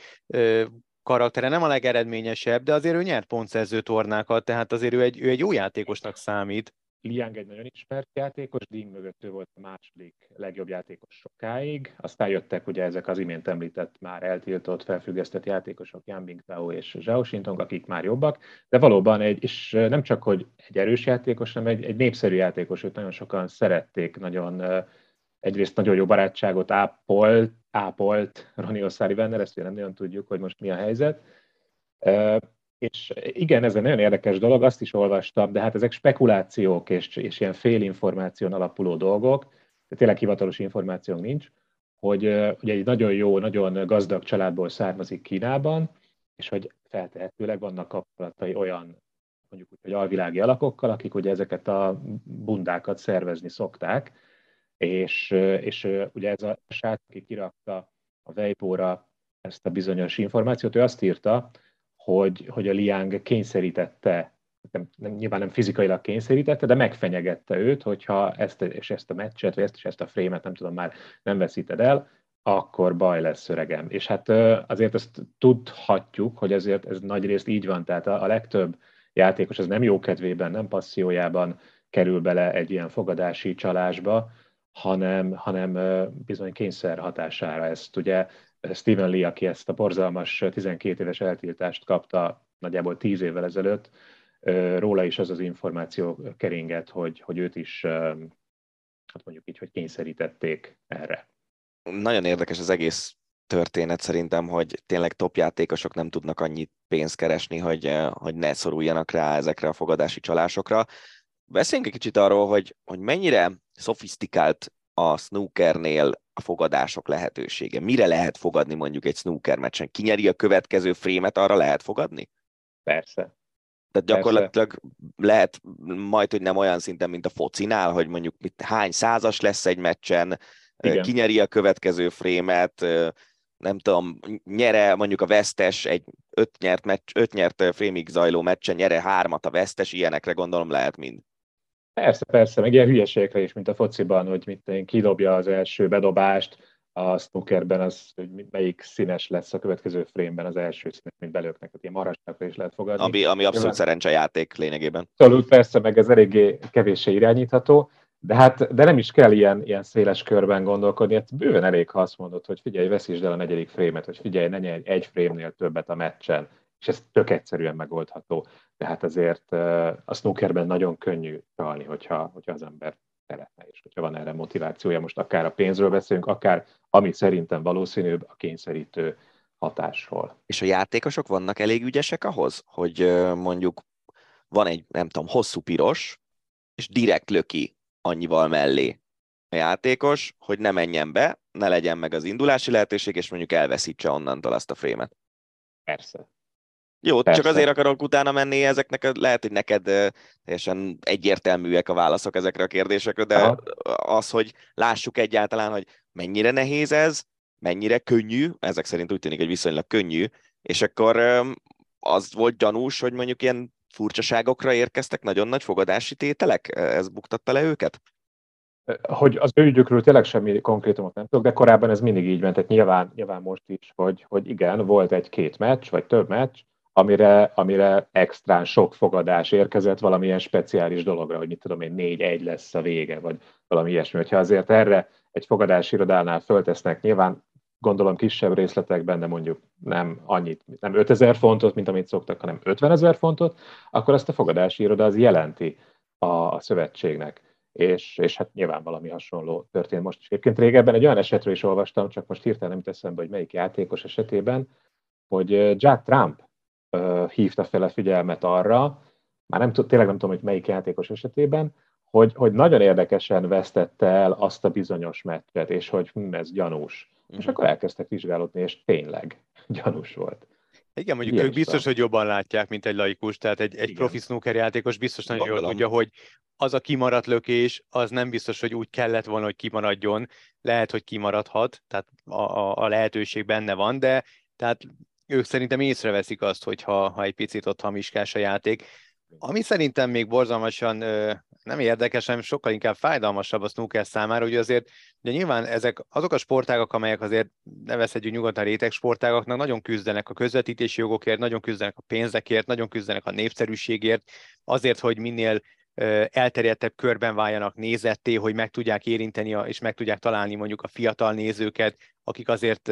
karaktere nem a legeredményesebb, de azért ő nyert pontszerző tornákat, tehát azért ő egy, ő egy jó játékosnak számít. Liang egy nagyon ismert játékos, Ding mögött ő volt a második legjobb játékos sokáig. Aztán jöttek ugye ezek az imént említett, már eltiltott, felfüggesztett játékosok, Yan Bingtao és Zhao Xintong, akik már jobbak, de valóban egy, és nem csak, hogy egy erős játékos, hanem egy, egy népszerű játékos, őt nagyon sokan szerették, nagyon egyrészt nagyon jó barátságot ápolt, ápolt Ronnie O'Sullivan, ezt nem nagyon tudjuk, hogy most mi a helyzet. És igen, ez egy nagyon érdekes dolog, azt is olvastam, de hát ezek spekulációk és, és ilyen félinformáción alapuló dolgok, de tényleg hivatalos információnk nincs, hogy ugye egy nagyon jó, nagyon gazdag családból származik Kínában, és hogy feltehetőleg vannak kapcsolatai olyan mondjuk úgy, hogy alvilági alakokkal, akik ugye ezeket a bundákat szervezni szokták, és, és ugye ez a srác, aki kirakta a Weibo-ra ezt a bizonyos információt, ő azt írta, hogy, hogy a Liang kényszerítette, nem, nem, nyilván nem fizikailag kényszerítette, de megfenyegette őt, hogyha ezt, és ezt a meccset, vagy ezt és ezt a frémet, nem tudom már, nem veszíted el, akkor baj lesz öregem. És hát azért ezt tudhatjuk, hogy ezért ez nagy részt így van, tehát a, a legtöbb játékos az nem jó kedvében, nem passziójában kerül bele egy ilyen fogadási csalásba, hanem, hanem bizony kényszer hatására. Ezt ugye Stephen Lee, aki ezt a borzalmas 12 éves eltiltást kapta nagyjából 10 évvel ezelőtt, róla is az az információ keringett, hogy, hogy őt is, hát mondjuk így, hogy kényszerítették erre. Nagyon érdekes az egész történet szerintem, hogy tényleg top játékosok nem tudnak annyit pénzt keresni, hogy, hogy ne szoruljanak rá ezekre a fogadási csalásokra. Beszéljünk egy kicsit arról, hogy, hogy mennyire szofisztikált a snookernél a fogadások lehetősége. Mire lehet fogadni mondjuk egy snooker meccsen? Kinyeri a következő frémet, arra lehet fogadni? Persze. Tehát gyakorlatilag Persze. lehet majd, hogy nem olyan szinten, mint a focinál, hogy mondjuk mit, hány százas lesz egy meccsen, Igen. kinyeri a következő frémet, nem tudom, nyere mondjuk a vesztes egy öt nyert, meccs, öt nyert frémig zajló meccsen, nyere hármat a vesztes, ilyenekre gondolom lehet mind. Persze, persze, meg ilyen hülyeségekre is, mint a fociban, hogy mit én, kidobja az első bedobást, a snookerben az, hogy melyik színes lesz a következő frémben az első színes, mint belőknek, tehát ilyen marasnakra is lehet fogadni. Ami, ami abszolút szerencsejáték lényegében. Abszolút, persze, meg ez eléggé kevéssé irányítható, de hát de nem is kell ilyen, ilyen széles körben gondolkodni, hát bőven elég, ha azt mondod, hogy figyelj, veszítsd el a negyedik frémet, hogy figyelj, ne nyerj egy frémnél többet a meccsen, és ez tök egyszerűen megoldható. Tehát azért a snookerben nagyon könnyű csalni, hogyha, hogyha az ember szeretne, és hogyha van erre motivációja, most akár a pénzről beszélünk, akár ami szerintem valószínűbb, a kényszerítő hatásról. És a játékosok vannak elég ügyesek ahhoz, hogy mondjuk van egy, nem tudom, hosszú piros, és direkt löki annyival mellé a játékos, hogy ne menjen be, ne legyen meg az indulási lehetőség, és mondjuk elveszítse onnantól azt a frémet. Persze. Jó, Persze. csak azért akarok utána menni ezeknek, lehet, hogy neked teljesen egyértelműek a válaszok ezekre a kérdésekre, de Aha. az, hogy lássuk egyáltalán, hogy mennyire nehéz ez, mennyire könnyű, ezek szerint úgy tűnik, hogy viszonylag könnyű, és akkor az volt gyanús, hogy mondjuk ilyen furcsaságokra érkeztek nagyon nagy fogadási tételek? Ez buktatta le őket? Hogy az ő ügyükről tényleg semmi konkrétumot nem tudok, de korábban ez mindig így ment, tehát nyilván, nyilván most is, hogy, hogy igen, volt egy-két meccs, vagy több meccs, amire, amire extrán sok fogadás érkezett valamilyen speciális dologra, hogy mit tudom én, négy-egy lesz a vége, vagy valami ilyesmi. Hogyha azért erre egy fogadási irodánál föltesznek, nyilván gondolom kisebb részletekben, de mondjuk nem annyit, nem 5000 fontot, mint amit szoktak, hanem 50 ezer fontot, akkor ezt a fogadási iroda az jelenti a, a szövetségnek. És, és hát nyilván valami hasonló történt most is. Egyébként régebben egy olyan esetről is olvastam, csak most hirtelen nem teszem be, hogy melyik játékos esetében, hogy Jack Trump uh, hívta fel a figyelmet arra, már nem tud, tényleg nem tudom, hogy melyik játékos esetében, hogy, hogy nagyon érdekesen vesztette el azt a bizonyos meccset, és hogy hm, ez gyanús. Uh-huh. És mhm. akkor elkezdtek vizsgálódni, és tényleg gyanús volt. Igen, mondjuk Ilyen ők biztos, van. hogy jobban látják, mint egy laikus, tehát egy, egy profi snooker játékos biztos nagyon jól tudja, hogy az a kimaradt lökés, az nem biztos, hogy úgy kellett volna, hogy kimaradjon. Lehet, hogy kimaradhat, tehát a, a, a lehetőség benne van, de tehát ők szerintem észreveszik azt, hogyha ha egy picit ott hamiskás a játék. Ami szerintem még borzalmasan nem érdekes, hanem sokkal inkább fájdalmasabb a snooker számára, hogy azért ugye nyilván ezek azok a sportágak, amelyek azért nevezhetjük nyugodtan réteg sportágaknak, nagyon küzdenek a közvetítési jogokért, nagyon küzdenek a pénzekért, nagyon küzdenek a népszerűségért, azért, hogy minél elterjedtebb körben váljanak nézetté, hogy meg tudják érinteni és meg tudják találni mondjuk a fiatal nézőket, akik azért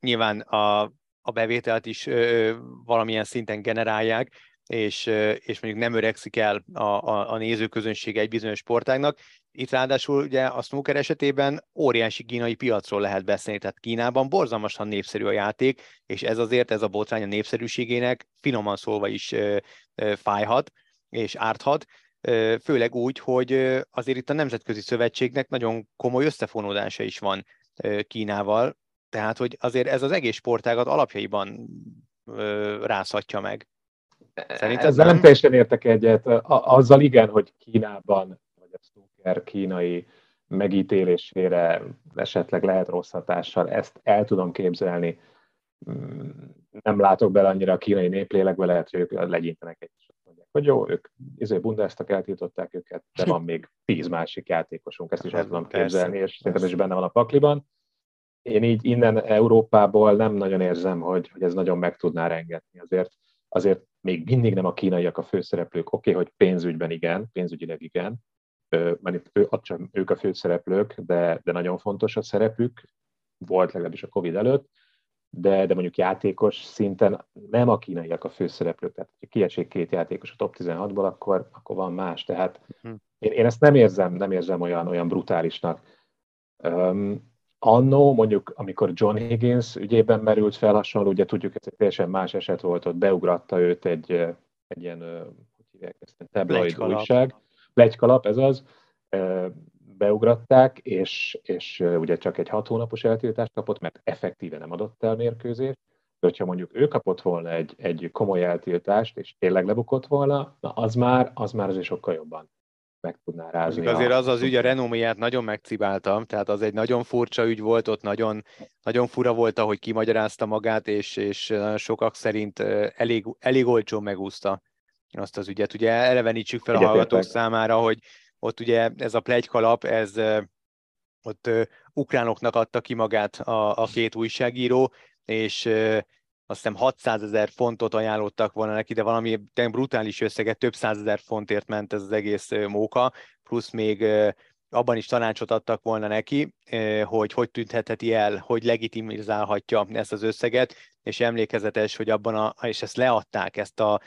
nyilván a, a bevételt is valamilyen szinten generálják, és, és mondjuk nem öregszik el a, a, a nézőközönsége egy bizonyos sportágnak. Itt ráadásul ugye a snooker esetében óriási kínai piacról lehet beszélni, tehát Kínában borzalmasan népszerű a játék, és ez azért, ez a botrány a népszerűségének finoman szólva is ö, ö, fájhat és árthat, ö, főleg úgy, hogy azért itt a Nemzetközi Szövetségnek nagyon komoly összefonódása is van Kínával, tehát hogy azért ez az egész sportágat alapjaiban rázhatja meg. Szerinted Ezzel nem? nem teljesen értek egyet. Azzal igen, hogy Kínában, vagy a snooker kínai megítélésére esetleg lehet rossz hatással, ezt el tudom képzelni. Mm, nem látok bele annyira a kínai néplélekbe, lehet, hogy ők legyintenek egy mondják, hogy jó, ők izé bundáztak, eltiltották őket, de van még tíz másik játékosunk, ezt is el tudom képzelni, és szerintem is benne van a pakliban. Én így innen Európából nem nagyon érzem, hogy, hogy ez nagyon meg tudná rengetni. Azért azért még mindig nem a kínaiak a főszereplők. Oké, okay, hogy pénzügyben igen, pénzügyileg igen, mert ő, ők a főszereplők, de, de nagyon fontos a szerepük, volt legalábbis a Covid előtt, de, de mondjuk játékos szinten nem a kínaiak a főszereplők, tehát ha kiesik két játékos a top 16-ból, akkor, akkor van más. Tehát hm. én, én ezt nem érzem, nem érzem olyan, olyan brutálisnak. Um, annó, mondjuk amikor John Higgins ügyében merült fel hasonló, ugye tudjuk, ez egy teljesen más eset volt, ott beugratta őt egy, egy ilyen, hogy hívják ezt, tabloid újság. Legykalap, ez az. Beugratták, és, és ugye csak egy hat hónapos eltiltást kapott, mert effektíve nem adott el mérkőzést. De hogyha mondjuk ő kapott volna egy, egy komoly eltiltást, és tényleg lebukott volna, na az már, az már azért sokkal jobban meg tudná rázni. Azért az az ügy a renoméját nagyon megcibáltam, tehát az egy nagyon furcsa ügy volt, ott nagyon, nagyon fura volt, ahogy kimagyarázta magát, és, és sokak szerint elég, elég olcsón megúszta azt az ügyet. Ugye elevenítsük fel a hallgatók számára, hogy ott ugye ez a plegykalap, ez ott ukránoknak adta ki magát a, a két újságíró, és azt hiszem 600 ezer fontot ajánlottak volna neki, de valami brutális összeget, több százezer fontért ment ez az egész móka, plusz még abban is tanácsot adtak volna neki, hogy hogy tüntetheti el, hogy legitimizálhatja ezt az összeget, és emlékezetes, hogy abban a, és ezt leadták, ezt a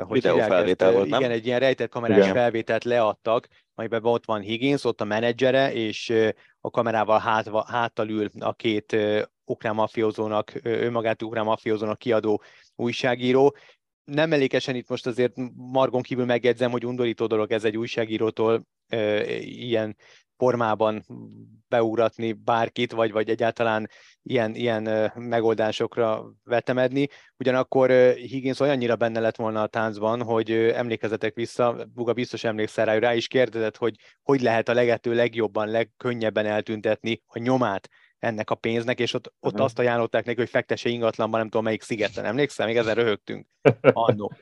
hogy Videófelvétel volt, nem? Igen, egy ilyen rejtett kamerás igen. felvételt leadtak, amiben ott van Higgins, ott a menedzsere, és a kamerával hátva, háttal ül a két ukrán mafiózónak, önmagát ukrán mafiózónak kiadó újságíró. Nem mellékesen itt most azért Margon kívül megjegyzem, hogy undorító dolog ez egy újságírótól e, ilyen formában beugratni bárkit, vagy, vagy egyáltalán ilyen, ilyen megoldásokra vetemedni. Ugyanakkor Higgins olyannyira benne lett volna a táncban, hogy emlékezetek vissza, Buga biztos emlékszel rá, rá is kérdezett, hogy hogy lehet a legető legjobban, legkönnyebben eltüntetni a nyomát ennek a pénznek, és ott, ott azt ajánlották neki, hogy fektesse ingatlanban, nem tudom melyik szigeten, emlékszel? Még ezen röhögtünk annó.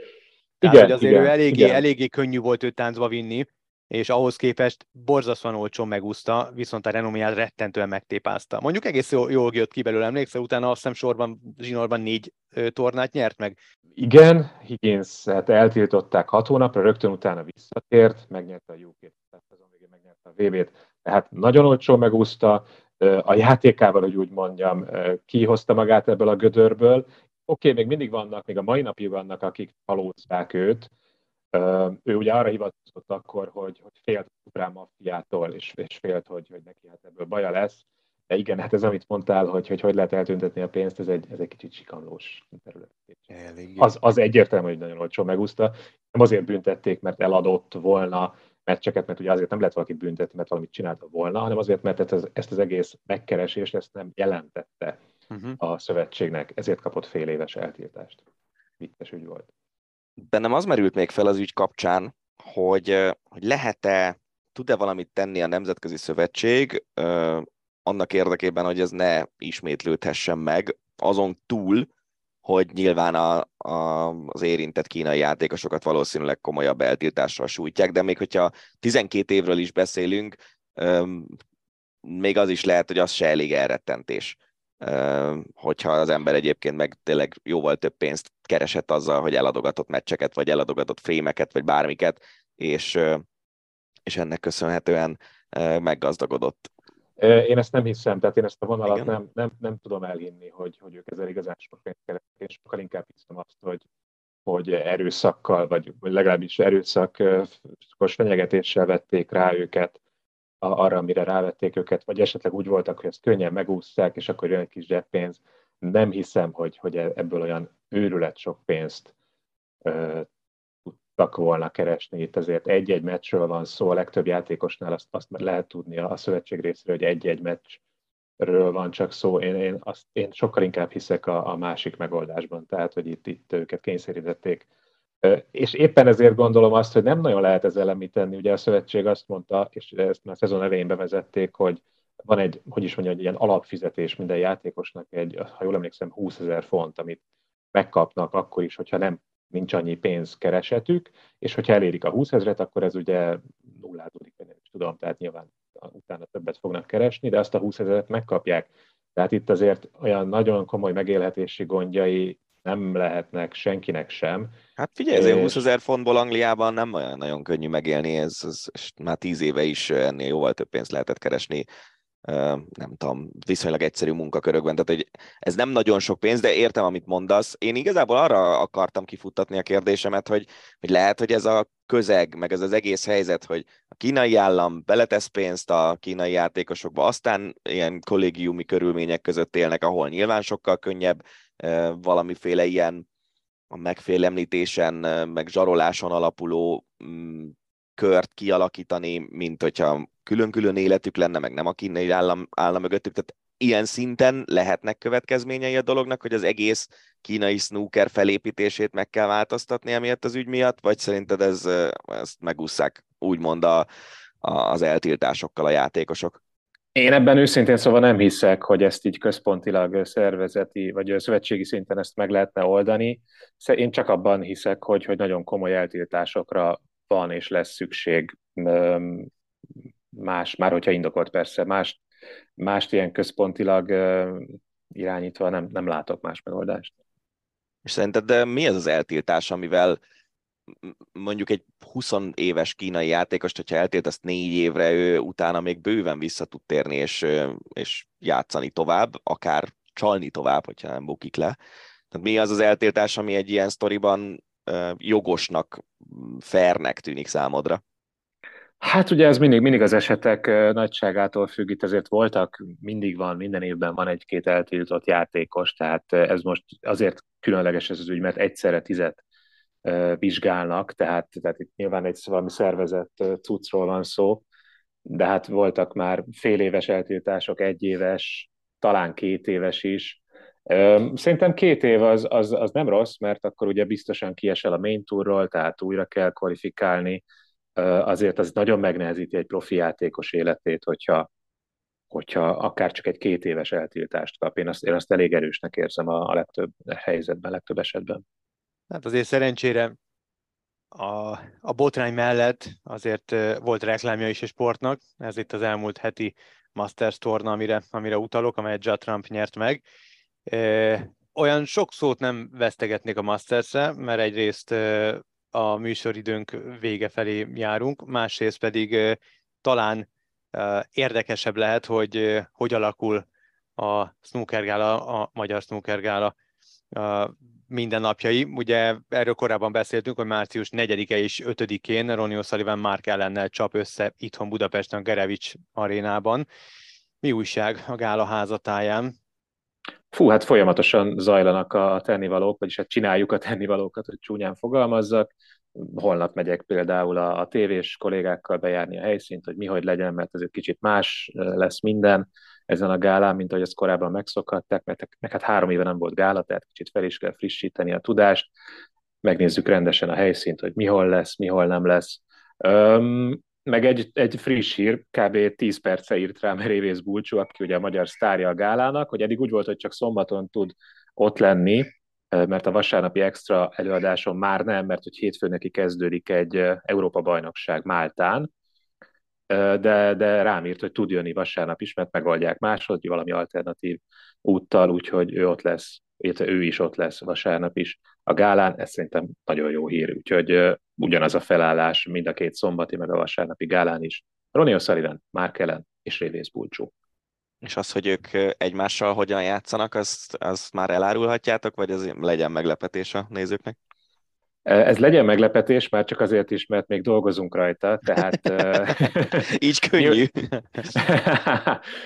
Tehát, igen, hogy azért igen, ő eléggé, igen. eléggé könnyű volt őt táncba vinni, és ahhoz képest borzasztóan olcsón megúszta, viszont a renoméját rettentően megtépázta. Mondjuk egész jól, jól jött ki belőle, emlékszel, utána azt hiszem sorban, zsinórban négy ö, tornát nyert meg. Igen, Higgins hát eltiltották hat hónapra, rögtön utána visszatért, megnyerte a UK-t, szezon végén megnyerte a VB-t, tehát nagyon olcsó megúszta, a játékával, hogy úgy mondjam, kihozta magát ebből a gödörből. Oké, okay, még mindig vannak, még a mai napig vannak, akik halózták őt, ő ugye arra hivatkozott akkor, hogy, hogy félt a Ukrán maffiától, és, és félt, hogy, hogy neki hát ebből baja lesz. De igen, hát ez amit mondtál, hogy hogy, hogy lehet eltüntetni a pénzt, ez egy, ez egy kicsit sikamlós terület. Az, az egyértelmű, hogy nagyon olcsó megúszta. Nem azért büntették, mert eladott volna meccseket, mert ugye azért nem lehet valakit büntetni, mert valamit csinálta volna, hanem azért, mert ez, ezt az egész megkeresést ezt nem jelentette uh-huh. a szövetségnek, ezért kapott fél éves eltiltást. Vittes ügy volt bennem az merült még fel az ügy kapcsán, hogy, hogy lehet-e, tud-e valamit tenni a Nemzetközi Szövetség annak érdekében, hogy ez ne ismétlődhessen meg, azon túl, hogy nyilván a, a, az érintett kínai játékosokat valószínűleg komolyabb eltiltással sújtják, de még hogyha 12 évről is beszélünk, még az is lehet, hogy az se elég elrettentés hogyha az ember egyébként meg tényleg jóval több pénzt keresett azzal, hogy eladogatott meccseket, vagy eladogatott fémeket, vagy bármiket, és, és ennek köszönhetően meggazdagodott. Én ezt nem hiszem, tehát én ezt a vonalat nem, nem, nem tudom elhinni, hogy, hogy ők ezzel igazán sok pénzt keresnek, és sokkal inkább hiszem azt, hogy, hogy erőszakkal, vagy, vagy legalábbis erőszakos fenyegetéssel vették rá őket arra, amire rávették őket, vagy esetleg úgy voltak, hogy ezt könnyen megúszták, és akkor jön egy kis zseppénz. Nem hiszem, hogy, hogy e-, ebből olyan őrület sok pénzt tudtak volna keresni. Itt azért egy-egy meccsről van szó, a legtöbb játékosnál azt, azt lehet tudni a, szövetség részéről, hogy egy-egy meccsről van csak szó. Én, én, azt, én sokkal inkább hiszek a, a másik megoldásban, tehát hogy itt, itt őket kényszerítették és éppen ezért gondolom azt, hogy nem nagyon lehet ezzel mit tenni. Ugye a szövetség azt mondta, és ezt már szezon elején bevezették, hogy van egy, hogy is mondja, egy ilyen alapfizetés minden játékosnak, egy, ha jól emlékszem, 20 ezer font, amit megkapnak akkor is, hogyha nem nincs annyi pénz keresetük, és hogyha elérik a 20 ezeret, akkor ez ugye nullázódik, nem is tudom, tehát nyilván utána többet fognak keresni, de azt a 20 ezeret megkapják. Tehát itt azért olyan nagyon komoly megélhetési gondjai nem lehetnek senkinek sem. Hát figyelj, ezért és... 20 ezer fontból Angliában nem olyan nagyon könnyű megélni, ez, ez, ez már tíz éve is ennél jóval több pénzt lehetett keresni nem tudom, viszonylag egyszerű munkakörökben, tehát hogy ez nem nagyon sok pénz, de értem, amit mondasz. Én igazából arra akartam kifuttatni a kérdésemet, hogy, hogy lehet, hogy ez a közeg, meg ez az egész helyzet, hogy a kínai állam beletesz pénzt a kínai játékosokba, aztán ilyen kollégiumi körülmények között élnek, ahol nyilván sokkal könnyebb valamiféle ilyen a megfélemlítésen, meg zsaroláson alapuló mm, kört kialakítani, mint hogyha külön-külön életük lenne, meg nem a kínai állam, állam mögöttük. Tehát ilyen szinten lehetnek következményei a dolognak, hogy az egész kínai snooker felépítését meg kell változtatni emiatt az ügy miatt, vagy szerinted ez, ezt megúszszák úgymond a, a, az eltiltásokkal a játékosok? Én ebben őszintén szóval nem hiszek, hogy ezt így központilag szervezeti vagy szövetségi szinten ezt meg lehetne oldani. Én csak abban hiszek, hogy, hogy nagyon komoly eltiltásokra van és lesz szükség más, már hogyha indokolt persze, más, mást ilyen központilag irányítva nem, nem látok más megoldást. És szerinted de mi ez az eltiltás, amivel mondjuk egy 20 éves kínai játékost, hogyha eltiltasz négy évre, ő utána még bőven vissza tud térni és, és játszani tovább, akár csalni tovább, hogyha nem bukik le. Tehát mi az az eltiltás, ami egy ilyen sztoriban jogosnak, fairnek tűnik számodra? Hát ugye ez mindig, mindig az esetek nagyságától függ, itt azért voltak, mindig van, minden évben van egy-két eltiltott játékos, tehát ez most azért különleges ez az ügy, mert egyszerre tizet vizsgálnak, tehát, tehát itt nyilván egy valami szervezett cuccról van szó, de hát voltak már fél éves eltiltások, egy éves, talán két éves is. Szerintem két év az, az, az nem rossz, mert akkor ugye biztosan kiesel a main tourról, tehát újra kell kvalifikálni, azért az nagyon megnehezíti egy profi játékos életét, hogyha, hogyha akár csak egy két éves eltiltást kap. Én azt, én azt elég erősnek érzem a, a legtöbb helyzetben, legtöbb esetben. Hát azért szerencsére a, a botrány mellett azért volt reklámja is a sportnak, ez itt az elmúlt heti Masters torna, amire, amire utalok, amelyet Judd Trump nyert meg. Olyan sok szót nem vesztegetnék a Masters-re, mert egyrészt a műsoridőnk vége felé járunk, másrészt pedig talán érdekesebb lehet, hogy hogy alakul a snookergála, a magyar snookergála mindennapjai. Ugye erről korábban beszéltünk, hogy március 4-e és 5-én Ronnie O'Sullivan Mark ellennel csap össze itthon Budapesten a Gerevics arénában. Mi újság a gála házatáján? Fú, hát folyamatosan zajlanak a tennivalók, vagyis hát csináljuk a tennivalókat, hogy csúnyán fogalmazzak. Holnap megyek például a, a tévés kollégákkal bejárni a helyszínt, hogy mi hogy legyen, mert ez egy kicsit más lesz minden ezen a gálán, mint ahogy ezt korábban megszokhatták, mert meg hát három éve nem volt gála, tehát kicsit fel is kell frissíteni a tudást, megnézzük rendesen a helyszínt, hogy mihol lesz, mihol nem lesz. Öm, meg egy, egy friss hír, kb. 10 perce írt rám Révész Bulcsú, aki ugye a magyar sztárja a gálának, hogy eddig úgy volt, hogy csak szombaton tud ott lenni, mert a vasárnapi extra előadáson már nem, mert hogy hétfőn neki kezdődik egy Európa-bajnokság Máltán, de, de rám írt, hogy tud jönni vasárnap is, mert megoldják máshogy valami alternatív úttal, úgyhogy ő ott lesz, illetve ő is ott lesz vasárnap is a gálán, ez szerintem nagyon jó hír, úgyhogy ugyanaz a felállás mind a két szombati, meg a vasárnapi gálán is. Ronnie O'Sullivan, Mark Ellen és Révész Bulcsú. És az, hogy ők egymással hogyan játszanak, azt, azt már elárulhatjátok, vagy ez legyen meglepetés a nézőknek? Ez legyen meglepetés, már csak azért is, mert még dolgozunk rajta, tehát... Így könnyű.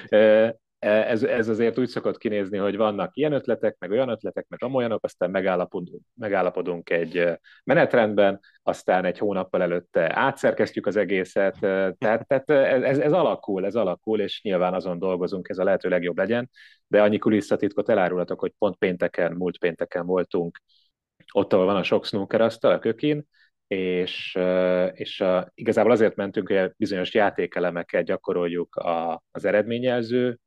ez, ez azért úgy szokott kinézni, hogy vannak ilyen ötletek, meg olyan ötletek, meg amolyanok, aztán megállapodunk, megállapodunk egy menetrendben, aztán egy hónappal előtte átszerkeztjük az egészet, tehát, tehát ez, ez alakul, ez alakul, és nyilván azon dolgozunk, ez a lehető legjobb legyen, de annyi kulisszatitkot elárulhatok, hogy pont pénteken, múlt pénteken voltunk. Ott, ahol van a sok snooker asztal, a kökin, és, és a, igazából azért mentünk, hogy bizonyos játékelemeket gyakoroljuk a, az eredményjelző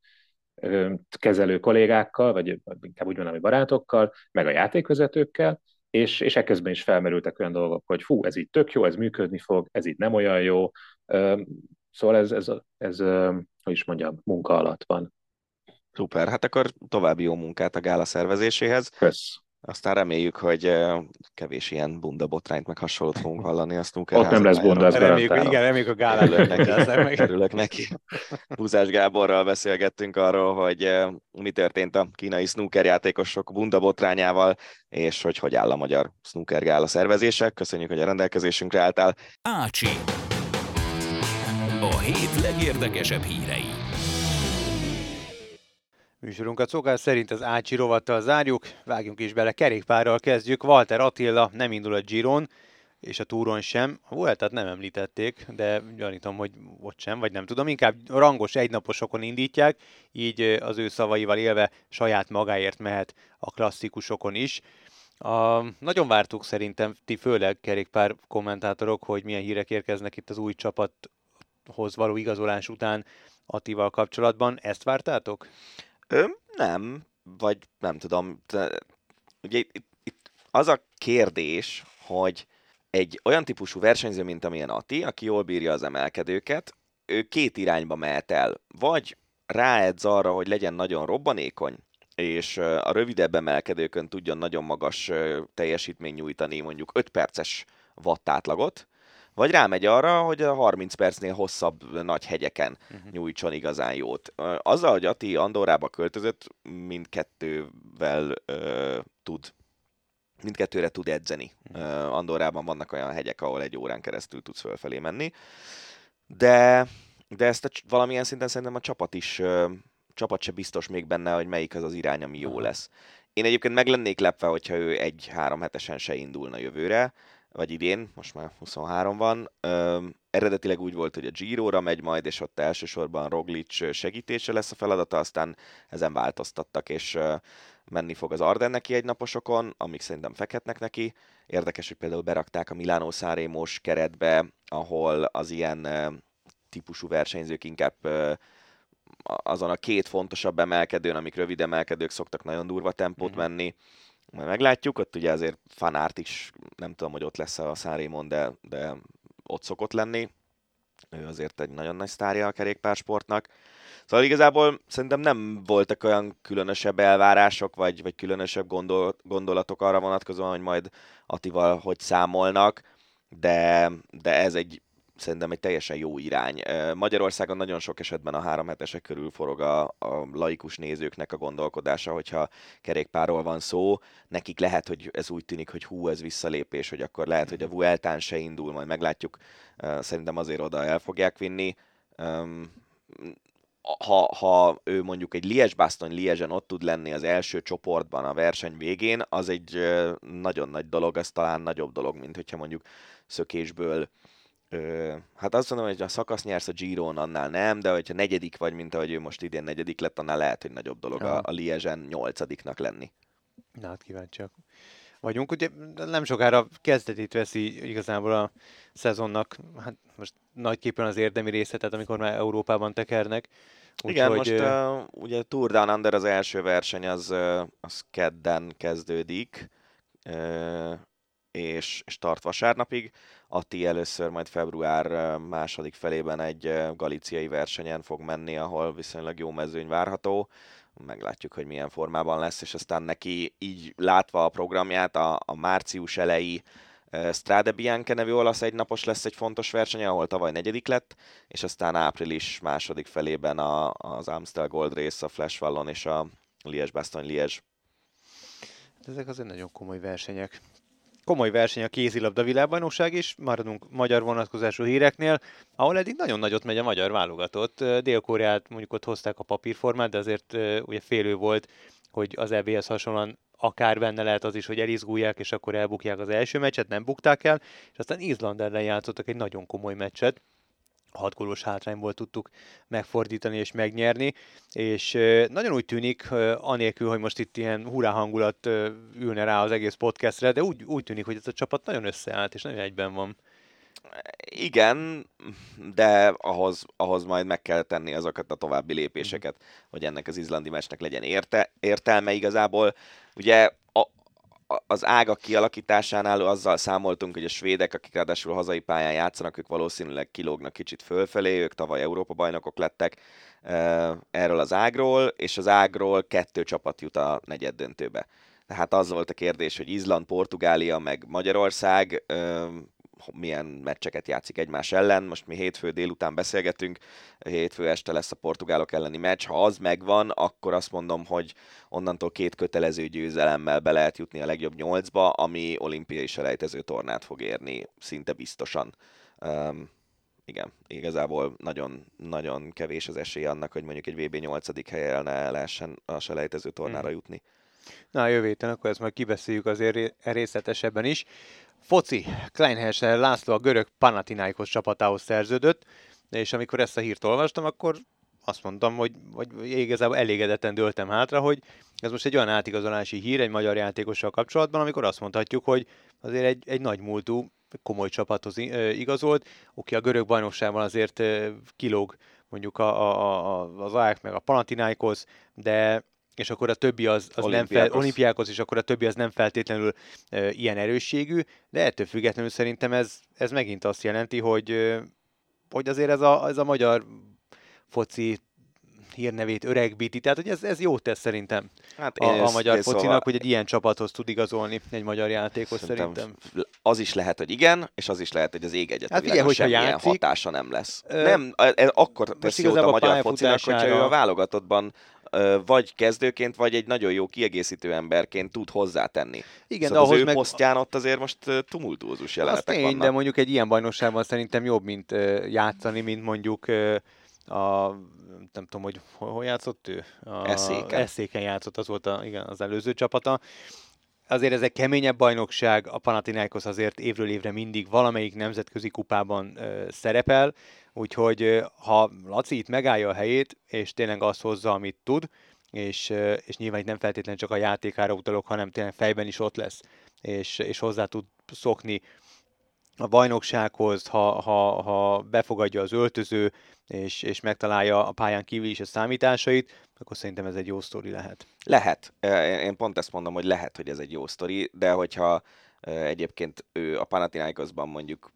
kezelő kollégákkal, vagy inkább úgy mondom, hogy barátokkal, meg a játékvezetőkkel, és, és ekközben is felmerültek olyan dolgok, hogy fú, ez így tök jó, ez működni fog, ez így nem olyan jó. Szóval ez, ez, ez, ez hogy is mondjam, munka alatt van. Szuper, hát akkor további jó munkát a gála szervezéséhez. Kösz. Aztán reméljük, hogy kevés ilyen bunda botrányt meg hasonlót fogunk hallani a snooker Ott nem lesz bunda, ez reméljük, Igen, reméljük a gálán neki. Örülök neki. Búzás Gáborral beszélgettünk arról, hogy mi történt a kínai snooker játékosok bunda botrányával, és hogy hogy áll a magyar snooker gála szervezése. Köszönjük, hogy a rendelkezésünkre álltál. Ácsi. A hét legérdekesebb hírei. Műsorunkat szokás szerint az Ácsi rovattal zárjuk, vágjunk is bele, kerékpárral kezdjük. Walter Attila nem indul a Giron, és a túron sem. A Vueltát nem említették, de gyanítom, hogy ott sem, vagy nem tudom. Inkább rangos egynaposokon indítják, így az ő szavaival élve saját magáért mehet a klasszikusokon is. A, nagyon vártuk szerintem, ti főleg kerékpár kommentátorok, hogy milyen hírek érkeznek itt az új csapathoz való igazolás után Attival kapcsolatban. Ezt vártátok? Ö, nem, vagy nem tudom. Ugye itt, itt az a kérdés, hogy egy olyan típusú versenyző, mint amilyen Ati, aki jól bírja az emelkedőket, ő két irányba mehet el. Vagy ráedz arra, hogy legyen nagyon robbanékony, és a rövidebb emelkedőkön tudjon nagyon magas teljesítmény nyújtani, mondjuk 5 perces wattátlagot, vagy rámegy arra, hogy a 30 percnél hosszabb nagy hegyeken uh-huh. nyújtson igazán jót. Azzal, hogy Ati Andorrába költözött, mindkettővel uh, tud mindkettőre tud edzeni. Uh, Andorrában vannak olyan hegyek, ahol egy órán keresztül tudsz fölfelé menni. De, de ezt a, valamilyen szinten szerintem a csapat is, uh, csapat se biztos még benne, hogy melyik az az irány, ami jó lesz. Én egyébként meg lennék lepve, hogyha ő egy-három hetesen se indulna jövőre, vagy idén, most már 23 van. Ö, eredetileg úgy volt, hogy a Giro-ra megy majd, és ott elsősorban Roglic segítése lesz a feladata, aztán ezen változtattak, és ö, menni fog az Ardenneki egynaposokon, amik szerintem feketnek neki. Érdekes, hogy például berakták a Milánó Szárémos keretbe, ahol az ilyen ö, típusú versenyzők inkább ö, azon a két fontosabb emelkedőn, amik rövid emelkedők szoktak nagyon durva tempót mm. menni, majd meglátjuk, ott ugye azért fanárt is, nem tudom, hogy ott lesz a Szárémon, de, de ott szokott lenni. Ő azért egy nagyon nagy sztárja a kerékpársportnak. Szóval igazából szerintem nem voltak olyan különösebb elvárások, vagy, vagy különösebb gondol, gondolatok arra vonatkozóan, hogy majd Atival hogy számolnak, de, de ez egy szerintem egy teljesen jó irány. Magyarországon nagyon sok esetben a három hetesek körül forog a, a laikus nézőknek a gondolkodása, hogyha kerékpárról van szó, nekik lehet, hogy ez úgy tűnik, hogy hú, ez visszalépés, hogy akkor lehet, hogy a Vueltán se indul, majd meglátjuk, szerintem azért oda el fogják vinni. Ha, ha ő mondjuk egy Liège-Bastogne Liège-en ott tud lenni az első csoportban a verseny végén, az egy nagyon nagy dolog, az talán nagyobb dolog, mint hogyha mondjuk szökésből Ö, hát azt mondom, hogy a szakasz nyersz a Giron, annál nem, de hogyha negyedik vagy, mint ahogy ő most idén negyedik lett, annál lehet, hogy nagyobb dolog a, a Liezsen nyolcadiknak lenni. Na hát kíváncsiak vagyunk. Ugye nem sokára kezdetét veszi igazából a szezonnak, hát most nagyképpen az érdemi részletet, amikor már Európában tekernek. Úgy, Igen, hogy, most uh, ugye Tour Down Under az első verseny az, az kedden kezdődik, uh, és, és tart vasárnapig. Ati először majd február második felében egy galiciai versenyen fog menni, ahol viszonylag jó mezőny várható. Meglátjuk, hogy milyen formában lesz, és aztán neki így látva a programját, a, a március elejé Strade Bianca nevű olasz egynapos lesz egy fontos verseny, ahol tavaly negyedik lett, és aztán április második felében a, az Amstel Gold Race, a Flash Wallon és a Liège-Bastogne Liège. Ezek azért nagyon komoly versenyek komoly verseny a kézilabda világbajnokság is, maradunk magyar vonatkozású híreknél, ahol eddig nagyon nagyot megy a magyar válogatott. Dél-Koreát mondjuk ott hozták a papírformát, de azért ugye félő volt, hogy az EB-hez hasonlóan akár benne lehet az is, hogy elizgulják, és akkor elbukják az első meccset, nem bukták el, és aztán Izland ellen játszottak egy nagyon komoly meccset, hat gólos hátrányból tudtuk megfordítani és megnyerni, és nagyon úgy tűnik, anélkül, hogy most itt ilyen hurrá hangulat ülne rá az egész podcastre, de úgy, úgy tűnik, hogy ez a csapat nagyon összeállt, és nagyon egyben van. Igen, de ahhoz, ahhoz majd meg kell tenni azokat a további lépéseket, hogy ennek az izlandi meccsnek legyen érte, értelme igazából. Ugye az ágak kialakításánál azzal számoltunk, hogy a svédek, akik ráadásul hazai pályán játszanak, ők valószínűleg kilógnak kicsit fölfelé, ők tavaly Európa bajnokok lettek erről az ágról, és az ágról kettő csapat jut a negyed döntőbe. Tehát az volt a kérdés, hogy Izland, Portugália, meg Magyarország milyen meccseket játszik egymás ellen. Most mi hétfő délután beszélgetünk, hétfő este lesz a portugálok elleni meccs. Ha az megvan, akkor azt mondom, hogy onnantól két kötelező győzelemmel be lehet jutni a legjobb nyolcba, ami olimpiai selejtező tornát fog érni, szinte biztosan. Um, igen, igazából nagyon, nagyon kevés az esély annak, hogy mondjuk egy VB 8. helyen lehessen a selejtező tornára hmm. jutni. Na, jövő héten akkor ezt majd kibeszéljük azért részletesebben is. Foci, Kleinhesser László a görög Panathinaikos csapatához szerződött, és amikor ezt a hírt olvastam, akkor azt mondtam, hogy vagy igazából elégedetten döltem hátra, hogy ez most egy olyan átigazolási hír egy magyar játékossal kapcsolatban, amikor azt mondhatjuk, hogy azért egy, egy nagy múltú, komoly csapathoz igazolt, oké, a görög bajnokságban azért kilóg mondjuk a, a, a, az AEK meg a Panathinaikos, de és akkor a többi az, az nem fel, olimpiákhoz, és akkor a többi az nem feltétlenül e, ilyen erősségű, de ettől függetlenül szerintem ez, ez megint azt jelenti, hogy, hogy azért ez a, ez a magyar foci hírnevét öregbíti, tehát hogy ez, ez jó tesz szerintem hát a, a magyar focinak, szóval... hogy egy ilyen csapathoz tud igazolni egy magyar játékos szerintem. szerintem. Az is lehet, hogy igen, és az is lehet, hogy az ég egyet hát figyelj, hogyha játszik, hatása nem lesz. Ö... Nem, ez akkor tesz jót a magyar focinak, hogyha ő a válogatottban vagy kezdőként, vagy egy nagyon jó kiegészítő emberként tud hozzátenni. Igen, szóval de ahhoz az ő meg... posztján ott azért most tumultuózus jelenetek tény, vannak. de mondjuk egy ilyen bajnokságban szerintem jobb, mint játszani, mint mondjuk a nem tudom, hogy hol játszott ő? A Eszéken. Eszéken játszott, az volt a, igen, az előző csapata. Azért ez egy keményebb bajnokság, a Panathinaikos azért évről évre mindig valamelyik nemzetközi kupában ö, szerepel, Úgyhogy ha Laci itt megállja a helyét, és tényleg azt hozza, amit tud, és, és nyilván itt nem feltétlenül csak a játékára utalok, hanem tényleg fejben is ott lesz, és, és hozzá tud szokni a bajnoksághoz, ha, ha, ha befogadja az öltöző, és, és megtalálja a pályán kívül is a számításait, akkor szerintem ez egy jó sztori lehet. Lehet. Én pont ezt mondom, hogy lehet, hogy ez egy jó sztori, de hogyha egyébként ő a Panathinaikosban mondjuk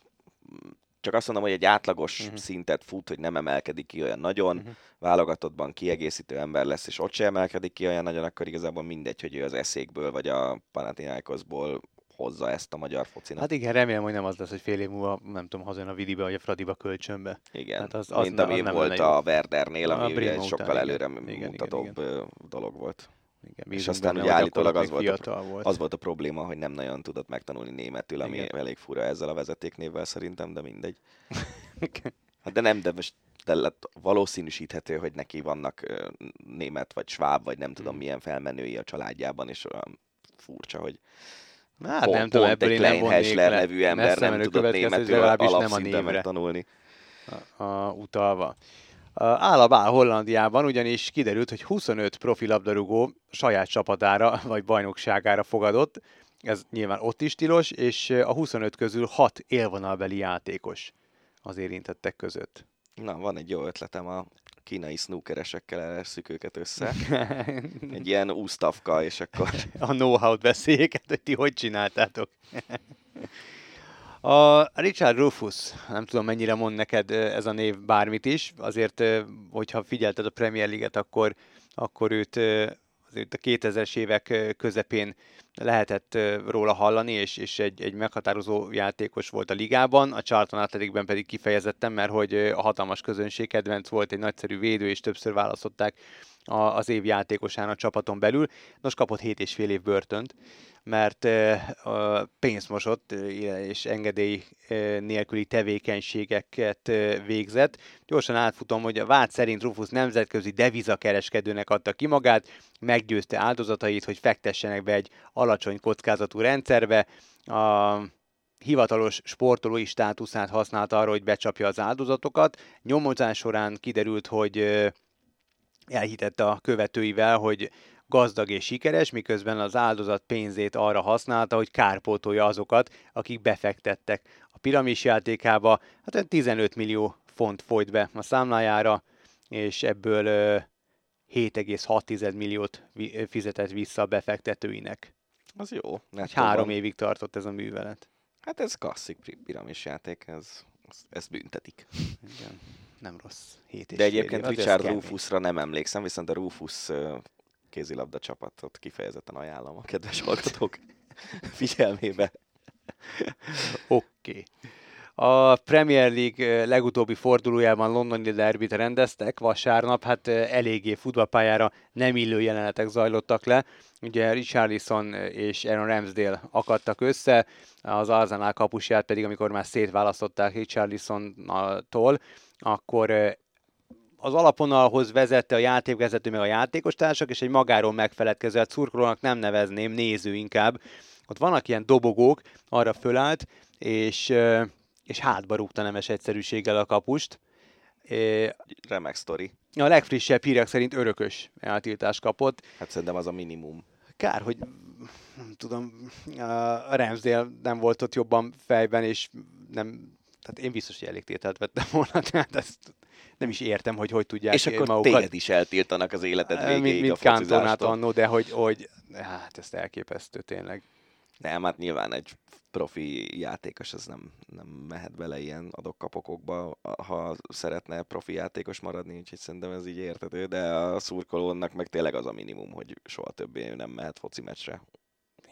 csak azt mondom, hogy egy átlagos uh-huh. szintet fut, hogy nem emelkedik ki olyan nagyon, uh-huh. válogatottban kiegészítő ember lesz, és ott sem emelkedik ki olyan nagyon, akkor igazából mindegy, hogy ő az eszékből, vagy a Panathinaikosból hozza ezt a magyar focinak. Hát igen, remélem, hogy nem az lesz, hogy fél év múlva, nem tudom, hazajön a Vidibe, vagy a Fradiba kölcsönbe. Igen, hát az, az mint ami az volt a Werdernél, ami a ugye egy sokkal után, előre igen, mutatóbb igen, igen. dolog volt. Igen, és aztán ugye állítólag az volt, a, volt. az volt a probléma, hogy nem nagyon tudott megtanulni németül, ami Igen. elég fura ezzel a vezetéknévvel szerintem, de mindegy. hát de nem, de most de lett valószínűsíthető, hogy neki vannak német vagy sváb, vagy nem tudom hmm. milyen felmenői a családjában, és olyan furcsa, hogy Hát pont, nem tudom, ebből egy nem Hessler nevű ember nem tudott németül alapszinten megtanulni. A, a, utalva áll a bál Hollandiában, ugyanis kiderült, hogy 25 profi labdarúgó saját csapatára vagy bajnokságára fogadott. Ez nyilván ott is tilos, és a 25 közül 6 élvonalbeli játékos az érintettek között. Na, van egy jó ötletem, a kínai snookeresekkel elesszük őket össze. Egy ilyen úsztavka, és akkor... A know-how-t beszéljék, hogy ti hogy csináltátok. A Richard Rufus, nem tudom mennyire mond neked ez a név bármit is, azért, hogyha figyelted a Premier League-et, akkor, akkor őt a 2000-es évek közepén lehetett róla hallani, és, és egy, egy meghatározó játékos volt a ligában, a Charlton Athleticben pedig kifejezetten, mert hogy a hatalmas közönség kedvenc volt, egy nagyszerű védő, és többször választották az év játékosán a csapaton belül. Nos, kapott 7,5 év börtönt, mert pénzt mosott és engedély nélküli tevékenységeket végzett. Gyorsan átfutom, hogy a vád szerint Rufus nemzetközi devizakereskedőnek adta ki magát, meggyőzte áldozatait, hogy fektessenek be egy alacsony kockázatú rendszerbe. A hivatalos sportolói státuszát használta arra, hogy becsapja az áldozatokat. Nyomozás során kiderült, hogy elhitette a követőivel, hogy gazdag és sikeres, miközben az áldozat pénzét arra használta, hogy kárpótolja azokat, akik befektettek a piramis játékába. Hát 15 millió font folyt be a számlájára, és ebből 7,6 milliót fizetett vissza a befektetőinek. Az jó. Egy három évig tartott ez a művelet. Hát ez klasszik piramis játék, ez, ez büntetik. Igen, nem rossz. Hét De egyébként Richard Rufusra nem emlékszem, viszont a Rufus kézilabda csapatot kifejezetten ajánlom a kedves hallgatók figyelmébe. Oké. Okay. A Premier League legutóbbi fordulójában londoni derbit rendeztek vasárnap, hát eléggé futballpályára nem illő jelenetek zajlottak le. Ugye Richarlison és Aaron Ramsdale akadtak össze, az Arsenal kapusját pedig, amikor már szétválasztották Richarlison-tól, akkor az alaponalhoz vezette a játékvezető meg a játékostársak, és egy magáról megfeledkező, hát szurkolónak nem nevezném, néző inkább. Ott vannak ilyen dobogók, arra fölállt, és, és hátba rúgta nemes egyszerűséggel a kapust. Remek sztori. A legfrissebb hírek szerint örökös eltiltást kapott. Hát szerintem az a minimum. Kár, hogy nem tudom, a Ramsdale nem volt ott jobban fejben, és nem, tehát én biztos, hogy elég tételt vettem volna, tehát ezt nem is értem, hogy hogy tudják És akkor magukat... téged is eltiltanak az életed végéig mint, mint a Kantonát annó, de hogy, hogy hát ezt elképesztő tényleg. Nem, hát nyilván egy profi játékos az nem, nem mehet bele ilyen adokkapokokba, ha szeretne profi játékos maradni, úgyhogy szerintem ez így értető, de a szurkolónak meg tényleg az a minimum, hogy soha többé nem mehet foci meccsre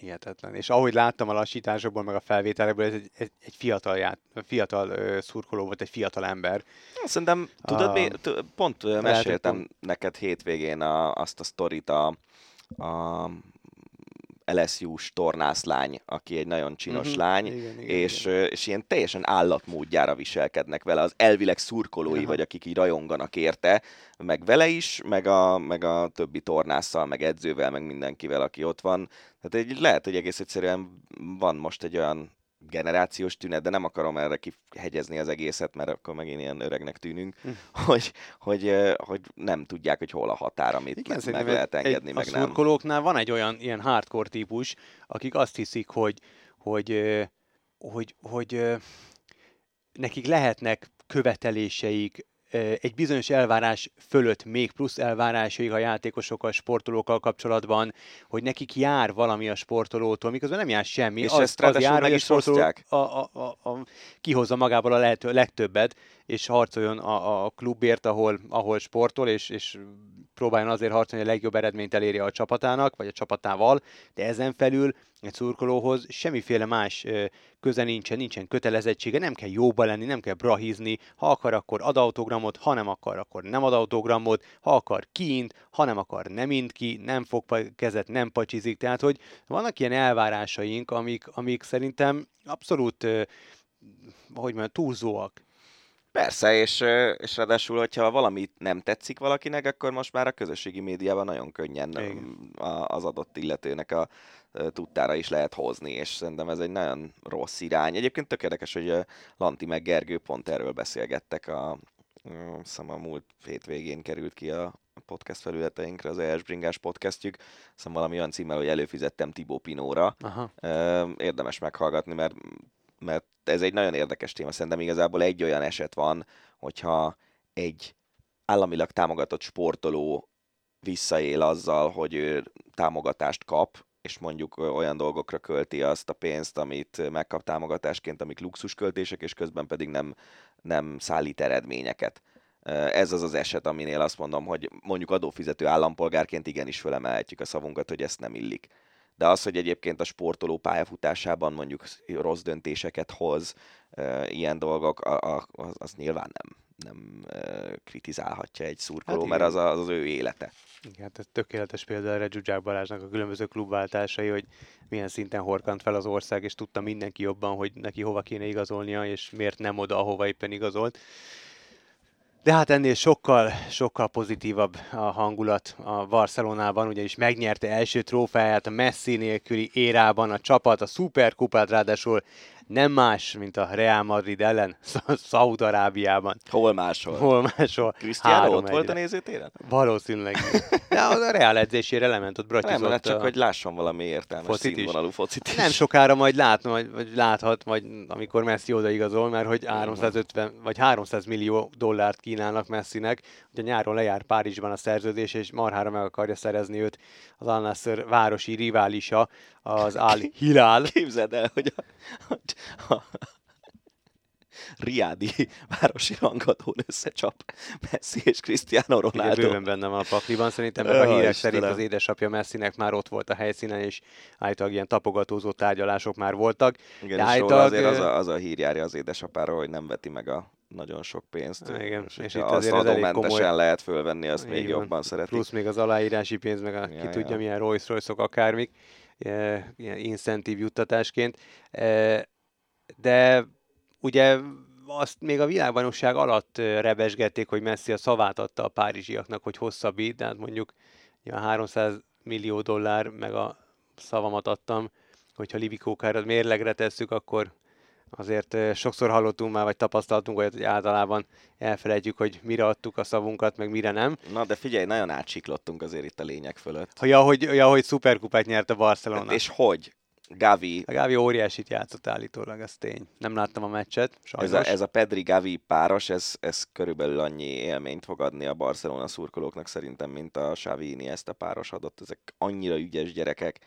hihetetlen. És ahogy láttam a lassításokból, meg a felvételekből, ez egy, egy, egy fiatal, ját, fiatal uh, szurkoló volt, egy fiatal ember. Szerintem, tudod, a... mi, pont uh, meséltem pont... neked hétvégén a, azt a sztorit a, a LSU-s tornászlány, aki egy nagyon csinos uh-huh. lány, igen, igen, és, igen. és ilyen teljesen állatmódjára viselkednek vele, az elvileg szurkolói, uh-huh. vagy akik így rajonganak érte, meg vele is, meg a, meg a többi tornásszal, meg edzővel, meg mindenkivel, aki ott van. Tehát egy, lehet, hogy egész egyszerűen van most egy olyan generációs tünet, de nem akarom erre kihegyezni az egészet, mert akkor megint ilyen öregnek tűnünk, hm. hogy, hogy, hogy nem tudják, hogy hol a határ, amit Igen, meg, meg lehet engedni, egy, meg a nem. van egy olyan ilyen hardcore típus, akik azt hiszik, hogy, hogy hogy, hogy ö, nekik lehetnek követeléseik, egy bizonyos elvárás fölött még plusz elvárásaik a játékosokkal, sportolókkal kapcsolatban, hogy nekik jár valami a sportolótól, miközben nem jár semmi. És az, ezt az jár, meg is a, a, a, a, kihozza magából a lehető legtöbbet, és harcoljon a, a klubért, ahol, ahol sportol, és, és próbáljon azért harcolni, hogy a legjobb eredményt elérje a csapatának, vagy a csapatával, de ezen felül egy szurkolóhoz semmiféle más köze nincsen, nincsen kötelezettsége, nem kell jóba lenni, nem kell brahizni, ha akar, akkor ad autogramot, ha nem akar, akkor nem ad autogramot, ha akar, kiint, ha nem akar, nem int ki, nem fog kezet, nem pacsizik, tehát hogy vannak ilyen elvárásaink, amik, amik szerintem abszolút, hogy mondjam, túlzóak. Persze, és, és ráadásul, hogyha valamit nem tetszik valakinek, akkor most már a közösségi médiában nagyon könnyen Igen. a- az adott illetőnek a tudtára is lehet hozni, és szerintem ez egy nagyon rossz irány. Egyébként tök érdekes, hogy Lanti meg Gergő pont erről beszélgettek a, hiszem a múlt hétvégén került ki a podcast felületeinkre az ES Bringás podcastjük, szóval valami olyan címmel, hogy előfizettem Tibó Pinóra, Aha. Érdemes meghallgatni, mert, mert ez egy nagyon érdekes téma. Szerintem igazából egy olyan eset van, hogyha egy államilag támogatott sportoló visszaél azzal, hogy ő támogatást kap, és mondjuk olyan dolgokra költi azt a pénzt, amit megkap támogatásként, amik luxusköltések, és közben pedig nem, nem szállít eredményeket. Ez az az eset, aminél azt mondom, hogy mondjuk adófizető állampolgárként igenis fölemelhetjük a szavunkat, hogy ezt nem illik. De az, hogy egyébként a sportoló pályafutásában mondjuk rossz döntéseket hoz, ilyen dolgok, a, a, az, az nyilván nem, nem kritizálhatja egy szurkoló, Hát mert az, a- az az ő élete. Igen, hát ez tökéletes példa erre Zsuzsák Balázsnak a különböző klubváltásai, hogy milyen szinten horkant fel az ország, és tudta mindenki jobban, hogy neki hova kéne igazolnia, és miért nem oda, ahova éppen igazolt. De hát ennél sokkal, sokkal pozitívabb a hangulat a Barcelonában, ugyanis megnyerte első trófeáját a Messi nélküli érában a csapat, a Superkupát ráadásul nem más, mint a Real Madrid ellen, Szaúd-Arábiában. Hol máshol? Hol máshol? Cristiano ott volt a nézőtéren? Valószínűleg. De az a Real edzésére lement ott Nem, bratyuzott. mert csak a- hogy lásson valami értelmes focit színvonalú focit is. Nem sokára majd látna, vagy, vagy láthat, vagy amikor Messi odaigazol, mert hogy 350 vagy 300 millió dollárt kínálnak Messinek, ugye nyáron lejár Párizsban a szerződés, és marhára meg akarja szerezni őt az Al Nassr városi riválisa, az Al Hilal. Képzeld el, hogy a, a, a Riádi városi rangadón összecsap Messi és Cristiano Igen, Ronaldo. bőven benne van a pakliban, szerintem meg a hírek Istenem. szerint az édesapja Messinek már ott volt a helyszínen, és állítólag ilyen tapogatózó tárgyalások már voltak. Igen, De állítólag, azért az a, az a hír járja az édesapáról, hogy nem veti meg a nagyon sok pénzt. Igen, és, és itt azt adómentesen komoly. lehet fölvenni, azt még Így van. jobban szeretik. Plusz még az aláírási pénz, meg a, Ja, ki ja. tudja milyen Rolls royce akármik, e, ilyen incentív juttatásként. E, De ugye azt még a világbajnokság alatt ö, rebesgették, hogy Messi a szavát adta a párizsiaknak, hogy hosszabbít, de hát mondjuk ja, 300 millió dollár, meg a szavamat adtam, hogyha Livikókára mérlegre tesszük, akkor azért sokszor hallottunk már, vagy tapasztaltunk olyat, hogy általában elfelejtjük, hogy mire adtuk a szavunkat, meg mire nem. Na, de figyelj, nagyon átsiklottunk azért itt a lényeg fölött. Hogy, ja, hogy szuperkupát nyert a Barcelona. Hát és hogy? Gavi, A Gávi óriásit játszott állítólag, ez tény. Nem láttam a meccset, sajnos. ez a, ez a Pedri-Gavi páros, ez, ez körülbelül annyi élményt fog adni a Barcelona szurkolóknak szerintem, mint a Xavi ezt a páros adott. Ezek annyira ügyes gyerekek.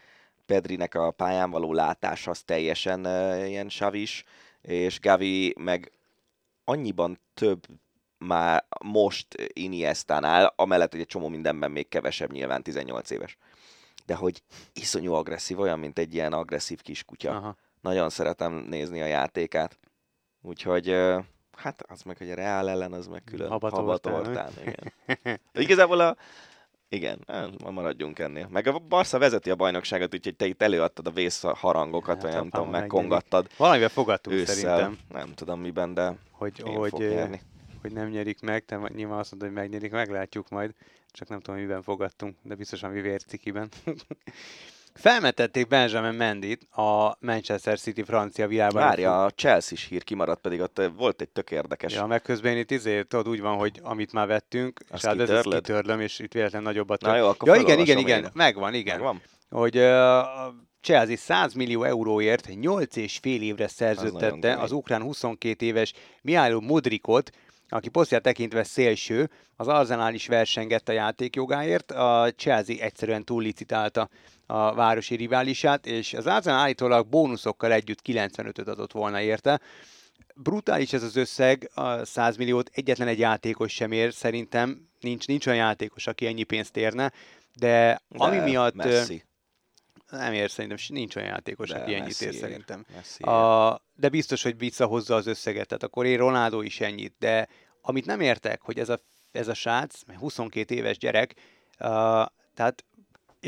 Pedrinek a pályán való látás az teljesen uh, ilyen Xavis, és Gavi meg annyiban több már most Iniestánál, amellett, hogy egy csomó mindenben még kevesebb, nyilván 18 éves. De hogy iszonyú agresszív, olyan, mint egy ilyen agresszív kiskutya. Aha. Nagyon szeretem nézni a játékát. Úgyhogy, hát az meg, hogy a Real ellen, az meg külön Habatortán, habatortán. igen. Igazából a, igen, hát, ma maradjunk ennél. Meg a Barca vezeti a bajnokságot, úgyhogy te itt előadtad a vész harangokat, Hát, vagy nem ha tudom, megkongattad Valamivel fogadtunk ősszel. szerintem, Nem tudom miben, de hogy, hogy, nyerni. hogy nem nyerik meg, te majd nyilván azt mondod, hogy megnyerik, meglátjuk majd, csak nem tudom, miben fogadtunk, de biztosan mi vércikiben. Felmetették Benjamin Mendit, a Manchester City francia világban. Várja, a Chelsea-s hír kimaradt, pedig ott ö, volt egy tök érdekes. Ja, meg közben itt izé, tudod, úgy van, hogy amit már vettünk, Azt és hát ez, kitörlöm, és itt véletlen nagyobbat. Na jó, akkor ja, igen, igen, igen, én. megvan, igen. Megvan? hogy uh, Chelsea 100 millió euróért 8 és fél évre szerződtette az, ukrán 22 éves Mihailo Modrikot, aki posztját tekintve szélső, az Arsenal is versengett a játékjogáért, a Chelsea egyszerűen túllicitálta a városi riválisát, és az Arsenal állítólag bónuszokkal együtt 95-öt adott volna érte. Brutális ez az összeg, a 100 milliót egyetlen egy játékos sem ér, szerintem nincs, nincs olyan játékos, aki ennyi pénzt érne, de, de ami miatt... Messi. Nem ér, szerintem nincs olyan játékos, De aki ennyit ér ér. szerintem. Messi A, de biztos, hogy visszahozza az összeget, tehát akkor ér Ronaldo is ennyit, de amit nem értek, hogy ez a, ez a srác, 22 éves gyerek, uh, tehát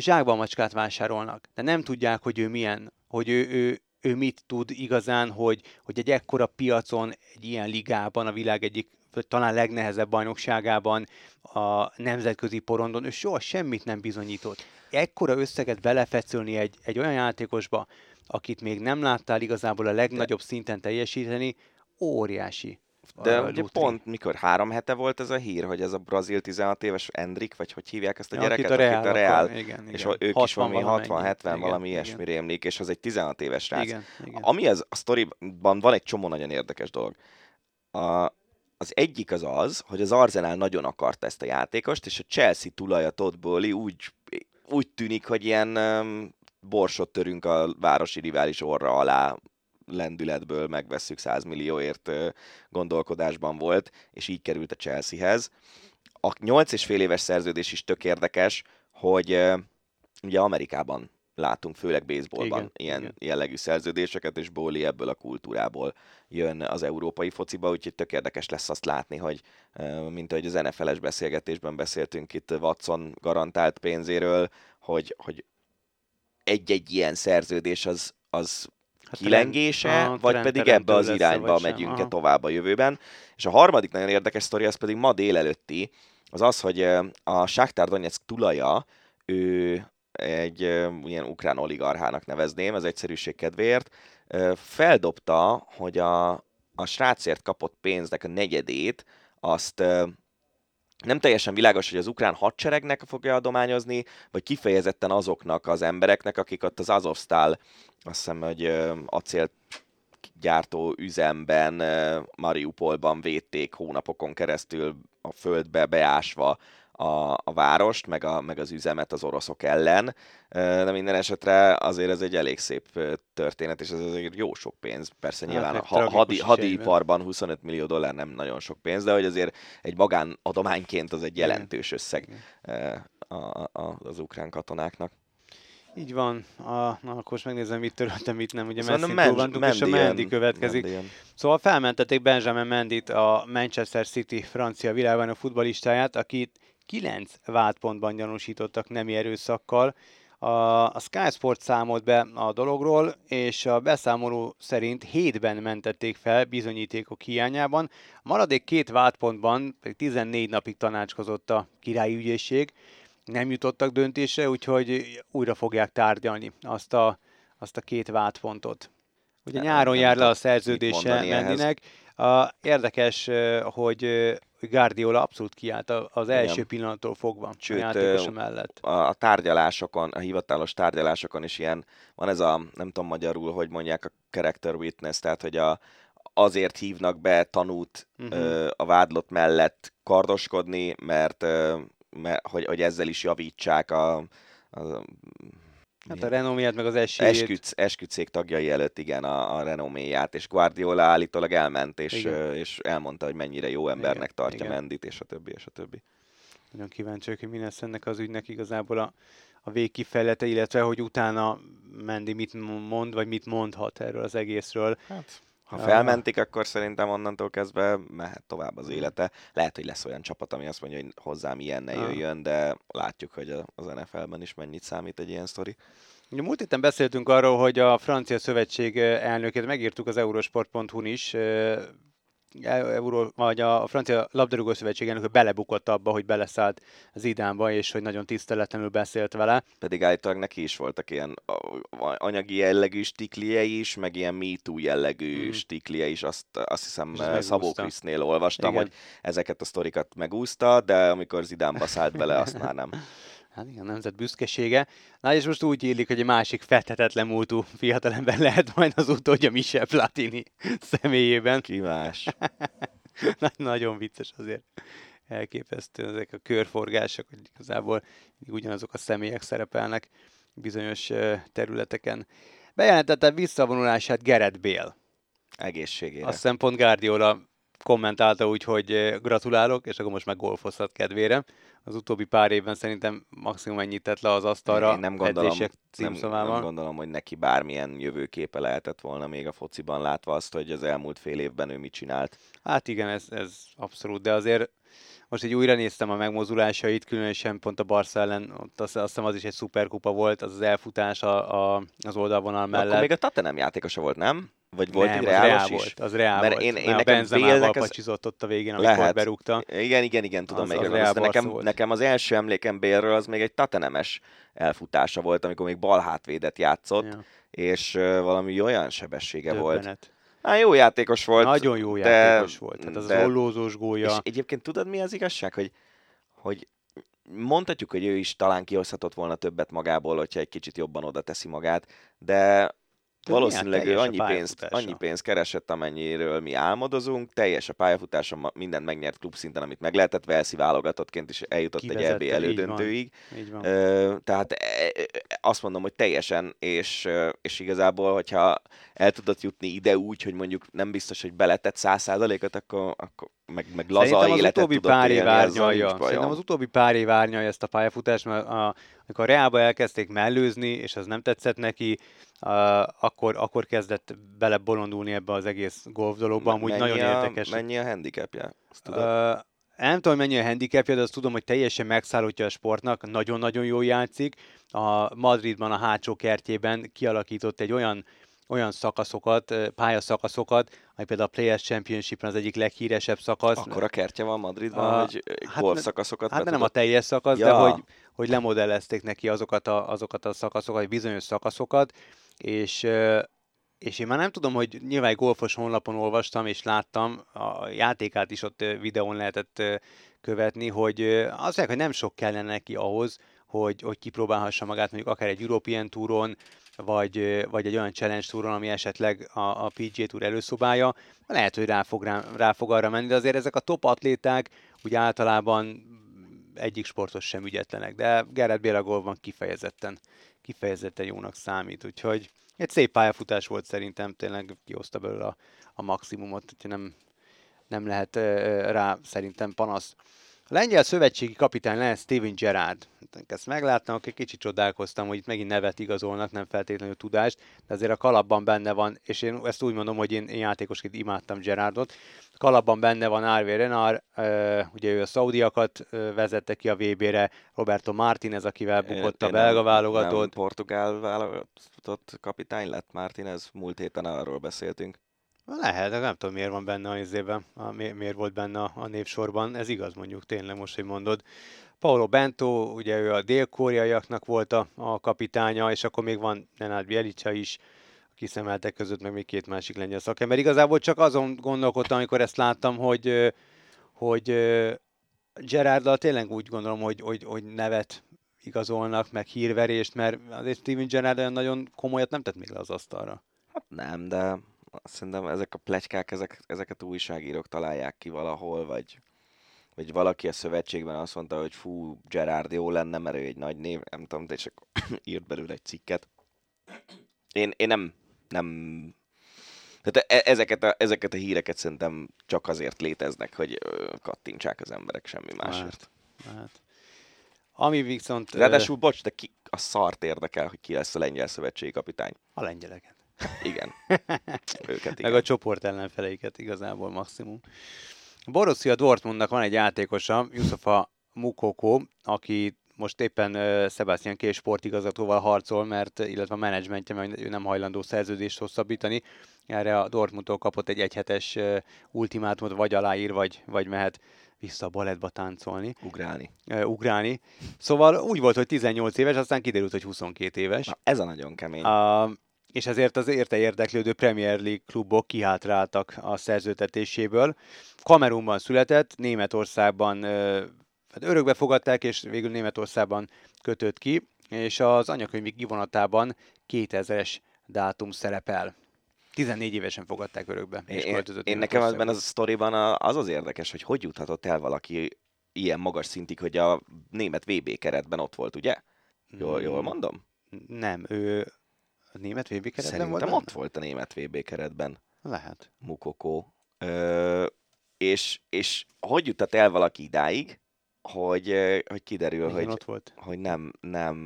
zsákban macskát vásárolnak, de nem tudják, hogy ő milyen, hogy ő, ő, ő mit tud igazán, hogy, hogy egy ekkora piacon, egy ilyen ligában, a világ egyik talán legnehezebb bajnokságában, a nemzetközi porondon, ő soha semmit nem bizonyított. Ekkora összeget belefetszölni egy, egy olyan játékosba, akit még nem láttál igazából a legnagyobb szinten teljesíteni, óriási. De ugye lutri. pont mikor három hete volt ez a hír, hogy ez a brazil 16 éves Endrik, vagy hogy hívják ezt a Ja, gyereket, akit a akit a Real igen, és igen. ők is 60 valami valamennyi. 60-70 Igen, valami ilyesmi rémlik, és az egy 16 éves srác. Igen, igen. Ami ez a sztoriban van egy csomó nagyon érdekes dolog. A, az egyik az az, hogy az Arsenal nagyon akart ezt a játékost, és a Chelsea tulaja Todd Bowley úgy, úgy tűnik, hogy ilyen um, borsot törünk a városi rivális orra alá lendületből megvesszük 100 millióért gondolkodásban volt, és így került a Chelseahez. A 8 és fél éves szerződés is tök érdekes, hogy ugye Amerikában látunk, főleg baseballban Igen, ilyen igen. jellegű szerződéseket, és Bowley ebből a kultúrából jön az európai fociba, úgyhogy tök érdekes lesz azt látni, hogy mint ahogy az NFL-es beszélgetésben beszéltünk itt Watson garantált pénzéről, hogy, hogy egy-egy ilyen szerződés az, az Hát kilengése, aha, vagy pedig ebbe az irányba megyünk-e tovább a jövőben. És a harmadik nagyon érdekes sztori, az pedig ma délelőtti, az az, hogy a Shakhtar Donetsk tulaja, ő egy ilyen ukrán oligarchának nevezném, az egyszerűség kedvéért, feldobta, hogy a, a srácért kapott pénznek a negyedét, azt nem teljesen világos, hogy az ukrán hadseregnek fogja adományozni, vagy kifejezetten azoknak az embereknek, akik ott az Azovstal, azt hiszem, hogy acél gyártó üzemben, Mariupolban védték hónapokon keresztül a földbe beásva a, a várost, meg, a, meg az üzemet az oroszok ellen. De minden esetre azért ez egy elég szép történet, és ez azért jó sok pénz. Persze Hát, nyilván ha- hadi, hadiiparban 25 millió dollár nem nagyon sok pénz, de hogy azért egy magánadományként az egy jelentős összeg a, a, az ukrán katonáknak. Így van. A, na, akkor most megnézem, mit töröltem, mit nem. Ugye Szerintem Messi túl és a Mendy következik. Mendy jön. Szóval felmentették Benjamin Mendit, a Manchester City francia világbajnok futballistáját, akit kilenc vádpontban gyanúsítottak nemi erőszakkal. A, a Sky Sport számolt be a dologról, és a beszámoló szerint hétben mentették fel bizonyítékok hiányában. A maradék két vádpontban pedig 14 napig tanácskozott a királyi ügyészség, nem jutottak döntésre, úgyhogy újra fogják tárgyalni azt a, azt a két vádpontot. Ugye nyáron jár le a szerződése. Mendinek. A, érdekes, hogy Guardiola abszolút kiállt az első Igen. pillanattól fogva Sőt, a játékosa mellett. a, a tárgyalásokon, a hivatalos tárgyalásokon is ilyen, van ez a, nem tudom magyarul, hogy mondják, a character witness, tehát hogy a, azért hívnak be tanút ö, a vádlott mellett kardoskodni, mert, ö, mert hogy, hogy ezzel is javítsák a, a Hát a renoméját, meg az esélyét. esküc, esküdszék tagjai előtt igen a, a renoméját, és Guardiola állítólag elment, és, Igen. és elmondta, hogy mennyire jó embernek Igen, tartja igen. Mendit, és a többi, és a többi. Nagyon kíváncsi hogy mi lesz ennek az ügynek igazából a, a végkifejlete, illetve hogy utána Mendi mit mond, vagy mit mondhat erről az egészről. Hát, ha felmentik, akkor szerintem onnantól kezdve mehet tovább az élete. Lehet, hogy lesz olyan csapat, ami azt mondja, hogy hozzám ilyen ne jöjjön, de látjuk, hogy az NFL-ben is mennyit számít egy ilyen sztori. Múlt héten beszéltünk arról, hogy a francia szövetség elnökét megírtuk az eurosport.hu-n is, Euró, vagy a francia labdarúgó szövetség elnöke belebukott abba, hogy beleszállt Zidánba, és hogy nagyon tiszteletlenül beszélt vele. Pedig állítólag neki is voltak ilyen anyagi jellegű stikliei is, meg ilyen MeToo jellegű Mhm. stiklie is. Azt, azt hiszem És Szabó. Krisznél olvastam, Igen. hogy ezeket a sztorikat megúszta, de amikor Zidánba szállt bele, azt már nem. Hát igen, nemzet büszkesége. Na és most úgy illik, hogy egy másik fethetetlen múltú fiatalember lehet majd az utódja Michel Platini személyében. Kívás. Nagyon vicces azért. Elképesztő ezek a körforgások, hogy igazából ugyanazok a személyek szerepelnek bizonyos területeken. Bejelentette visszavonulását Gerett Bél. Egészségére. Azt hiszem pont Guardiola kommentálta úgy, hogy gratulálok, és akkor most meg golfozhat kedvére. Az utóbbi pár évben szerintem maximum ennyit tett le az asztalra Én nem gondolom, nem, nem gondolom, hogy neki bármilyen jövőképe lehetett volna még a fociban látva azt, hogy az elmúlt fél évben ő mit csinált. Hát igen, ez, ez abszolút, de azért most így újra néztem a megmozulásait, különösen pont a Barca ellen, ott azt, azt hiszem az is egy szuperkupa volt, az az elfutás a, a, az oldalvonal mellett. Akkor még a Tottenham játékosa volt, nem? Vagy volt nem, egy reálos is? Volt, az reál Mert volt. Én, én nekem Benzemával ez... pacsizott ott a végén, amikor lehet. berúgta. Igen, igen, igen, tudom az, még az, az de nekem, nekem, az első emlékem Bélről az még egy Tatenemes elfutása volt, amikor még bal hátvédet játszott, ja. és uh, valami olyan sebessége Döbbenet. volt. Hát jó játékos volt. Nagyon jó de, játékos volt. Tehát az de, az ollózós gólya. És egyébként tudod mi az igazság, hogy, hogy mondhatjuk, hogy ő is talán kihozhatott volna többet magából, hogyha egy kicsit jobban oda teszi magát, de Valószínűleg ő annyi pénzt, annyi pénzt keresett, amennyiről mi álmodozunk, teljes a pályafutása, mindent megnyert klub szinten, amit meg lehetett, Velszi válogatottként is eljutott Kivezette, egy EB elődöntőig. Így van. Így van. Tehát e, e, azt mondom, hogy teljesen, és, és igazából, hogyha el tudott jutni ide úgy, hogy mondjuk nem biztos, hogy beletett száz százalékot, akkor, akkor meg, meg laza Szerintem az életet utóbbi pár év árnyalja. Szerintem az utóbbi pár év árnyalja ezt a pályafutást, mert a, amikor a Reálba elkezdték mellőzni, és az nem tetszett neki, akkor, akkor kezdett bele bolondulni ebbe az egész golf dologba, amúgy mennyi nagyon a, érdekes. Mennyi a handicapja? Uh, nem tudom, mennyi a handicapja, de azt tudom, hogy teljesen megszállottja a sportnak, nagyon-nagyon jól játszik. A Madridban, a hátsó kertjében kialakított egy olyan olyan szakaszokat, pályaszakaszokat, ami például a Players championship az egyik leghíresebb szakasz. Akkor a kertje van Madridban, a, hogy hát golf szakaszokat Hát nem a teljes szakasz, ja. de hogy, hogy lemodellezték neki azokat a, azokat a szakaszokat, bizonyos szakaszokat, és és én már nem tudom, hogy nyilván golfos honlapon olvastam, és láttam, a játékát is ott videón lehetett követni, hogy azt mondják, hogy nem sok kellene neki ahhoz, hogy, hogy kipróbálhassa magát mondjuk akár egy European túron, vagy, vagy egy olyan challenge túron, ami esetleg a, a PGA Tour előszobája, lehet, hogy rá fog, rá, rá fog arra menni, de azért ezek a top atléták úgy általában egyik sportos sem ügyetlenek, de Gerard Bélagolban kifejezetten, kifejezetten jónak számít, úgyhogy egy szép pályafutás volt szerintem, tényleg kihozta belőle a, a maximumot, úgyhogy nem, nem lehet rá szerintem panasz. A lengyel szövetségi kapitány lesz Steven Gerrard. Ezt megláttam, akkor kicsit csodálkoztam, hogy itt megint nevet igazolnak, nem feltétlenül tudást, de azért a kalapban benne van, és én ezt úgy mondom, hogy én, én játékosként imádtam Gerardot. A kalapban benne van Arvé Renard, ugye ő a szaudiakat vezette ki a VB-re, Roberto Martinez, akivel bukott a belga válogatott. Portugál válogatott kapitány lett Martinez, múlt héten arról beszéltünk. Lehet, de nem tudom, miért van benne a izében, a, miért volt benne a, a. Ez igaz mondjuk tényleg most, hogy mondod. Paulo Bento, ugye ő a dél-koreaiaknak volt a, a kapitánya, és akkor még van Nenad Bielica is, kiszemeltek között, meg még két másik lengyel szakember. Igazából csak azon gondolkodtam, amikor ezt láttam, hogy, hogy Gerarddal tényleg úgy gondolom, hogy, hogy, hogy nevet igazolnak, meg hírverést, mert azért Steven Gerrard olyan nagyon komolyat nem tett még le az asztalra. Hát nem, de szerintem ezek a plegykák, ezek, ezeket újságírók találják ki valahol, vagy, vagy valaki a szövetségben azt mondta, hogy fú, Gerard jó lenne, mert ő egy nagy név, nem tudom, de csak írt belőle egy cikket. Én, én nem, nem tehát e- ezeket a, ezeket a híreket szerintem csak azért léteznek, hogy kattintsák az emberek semmi másért. Hát, hát. Ami viszont... Ráadásul, bocs, de ki a szart érdekel, hogy ki lesz a lengyel szövetségi kapitány? A lengyeleket. Igen. Őket, igen. Meg a csoport ellenfeleiket igazából maximum. Borussia Dortmundnak van egy játékosa, Yusufa Mukoko, aki most éppen uh, Sebastian K. sportigazgatóval harcol, mert illetve a menedzsmentje, mert ő nem hajlandó szerződést hosszabbítani. Erre a Dortmundtól kapott egy egyhetes uh, ultimátumot, vagy aláír, vagy, vagy mehet vissza a balettba táncolni. Ugrálni. Uh, ugrálni. Szóval úgy volt, hogy 18 éves, aztán kiderült, hogy 22 éves. Na, ez a nagyon kemény. Uh, és ezért az érte érdeklődő Premier League klubok kihátráltak a szerzőtetéséből. Kamerunban született, Németországban hát örökbe fogadták, és végül Németországban kötött ki, és az anyakönyvi kivonatában 2000-es dátum szerepel. 14 évesen fogadták örökbe, és Én, én nekem ebben az a sztoriban az az érdekes, hogy hogy juthatott el valaki ilyen magas szintig, hogy a német VB keretben ott volt, ugye? Jól, jól mondom? Nem, ő a német VB keretben Szerintem volt? ott volt a német VB keretben. Lehet. Mukoko. Ö, és, és hogy jutott el valaki idáig, hogy, hogy kiderül, Igen, hogy, ott volt. hogy nem, nem,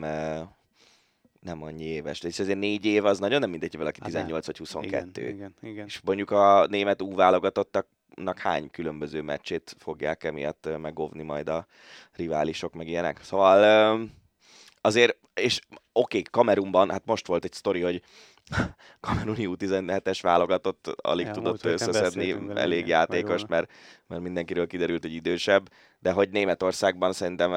nem annyi éves. És azért négy év az nagyon nem mindegy, hogy valaki Hát nem. 18 vagy 22. Igen, igen, igen. És mondjuk a német U válogatottaknak hány különböző meccsét fogják emiatt ö, megovni majd a riválisok, meg ilyenek. Szóval azért, és oké, okay, Kamerunban, hát most volt egy sztori, hogy Kameruni U17-es válogatott alig Ja, tudott összeszedni elég igen, játékos, mert, mert mindenkiről kiderült, hogy idősebb, de hogy Németországban szerintem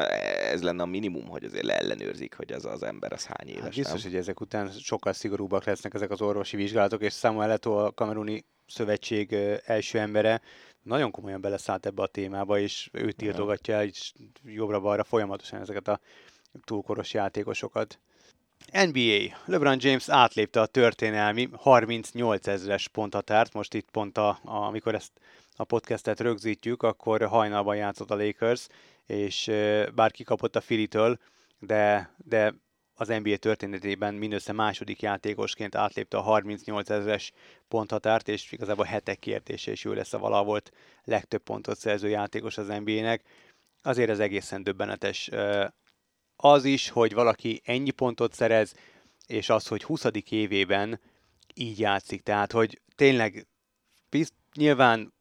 ez lenne a minimum, hogy azért leellenőrzik, hogy az az ember az hány éves, Hát biztos, nem? hogy ezek után sokkal szigorúbbak lesznek ezek az orvosi vizsgálatok, és Samuel Eto'o, a kameruni szövetség első embere, nagyon komolyan beleszállt ebbe a témába, és ő tiltogatja és jobbra-balra folyamatosan ezeket a túlkoros játékosokat. NBA. LeBron James átlépte a történelmi 38 ezeres ponthatárt, most itt pont, a, a, amikor ezt a podcastet rögzítjük, akkor hajnalban játszott a Lakers, és bár kikapott a Filitől, de, de az NBA történetében mindössze második játékosként átlépte a 38 ezeres ponthatárt, és igazából hetek kérdése is ő lesz a vala volt legtöbb pontot szerző játékos az NBA-nek. Azért ez egészen döbbenetes. Az is, hogy valaki ennyi pontot szerez, és az, hogy 20. évében így játszik. Tehát, hogy tényleg bizt, nyilván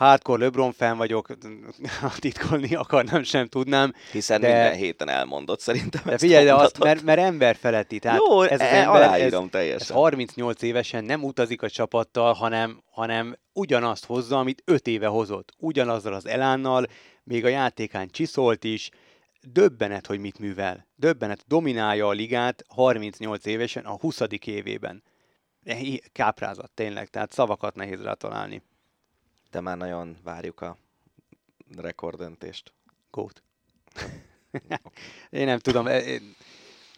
hardcore LeBron fan vagyok, titkolni akarnám, sem tudnám, Hiszen de- minden héten elmondott szerintem de figyelj, de azt, mert, mert ember feletti. Tehát Jó, ez az e- ember, ez, aláírom ez teljesen. 38 évesen nem utazik a csapattal, hanem, hanem ugyanazt hozza, amit 5 éve hozott. Ugyanazzal az elánnal, még a játékán csiszolt is, döbbenet, hogy mit művel. Döbbenet, dominálja a ligát 38 évesen, a 20. évében. Hi- Káprázat, tényleg, tehát szavakat nehéz rá találni. De már nagyon várjuk a rekorddöntést. Gót. Én nem tudom, e- e-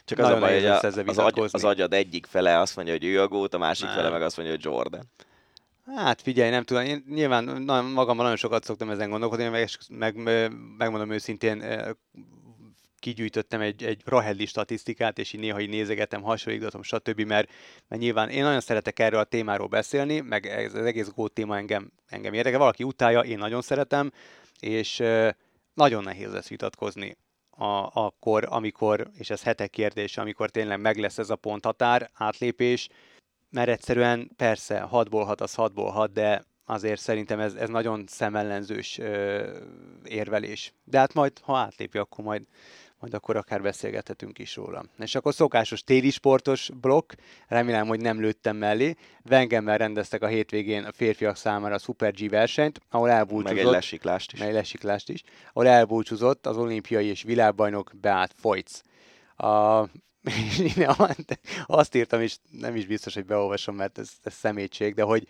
Csak az a baj, hogy a, az, agy, az agyad egyik fele azt mondja, hogy ő a gót, a másik Nem. fele meg azt mondja, hogy Jordan. Hát figyelj, nem tudom, én nyilván na, magammal nagyon sokat szoktam ezen gondolkodni, meg, meg, megmondom őszintén, kigyűjtöttem egy, egy Rahelli statisztikát, és így néha így nézegetem, hasonlítatom, stb., mert, mert nyilván én nagyon szeretek erről a témáról beszélni, meg ez az egész gót téma engem, engem érdekel, valaki utálja, én nagyon szeretem, és nagyon nehéz lesz vitatkozni a, akkor, amikor, és ez hetek kérdése, amikor tényleg meg lesz ez a ponthatár, átlépés, mert egyszerűen persze 6-ból 6 az 6-ból 6, de azért szerintem ez, ez nagyon szemellenzős ö, érvelés. De hát majd, ha átlépi, akkor majd, majd akkor akár beszélgethetünk is róla. És akkor szokásos téli sportos blokk, remélem, hogy nem lőttem mellé. Vengemmel rendeztek a hétvégén a férfiak számára a Super G versenyt, ahol Meg egy elbúcsúzott lesiklást is. meg lesiklást is, ahol elbúcsúzott az olimpiai és világbajnok Beát Folyc. A, és ide azt írtam, és nem is biztos, hogy beolvasom, mert ez, ez szemétség, de hogy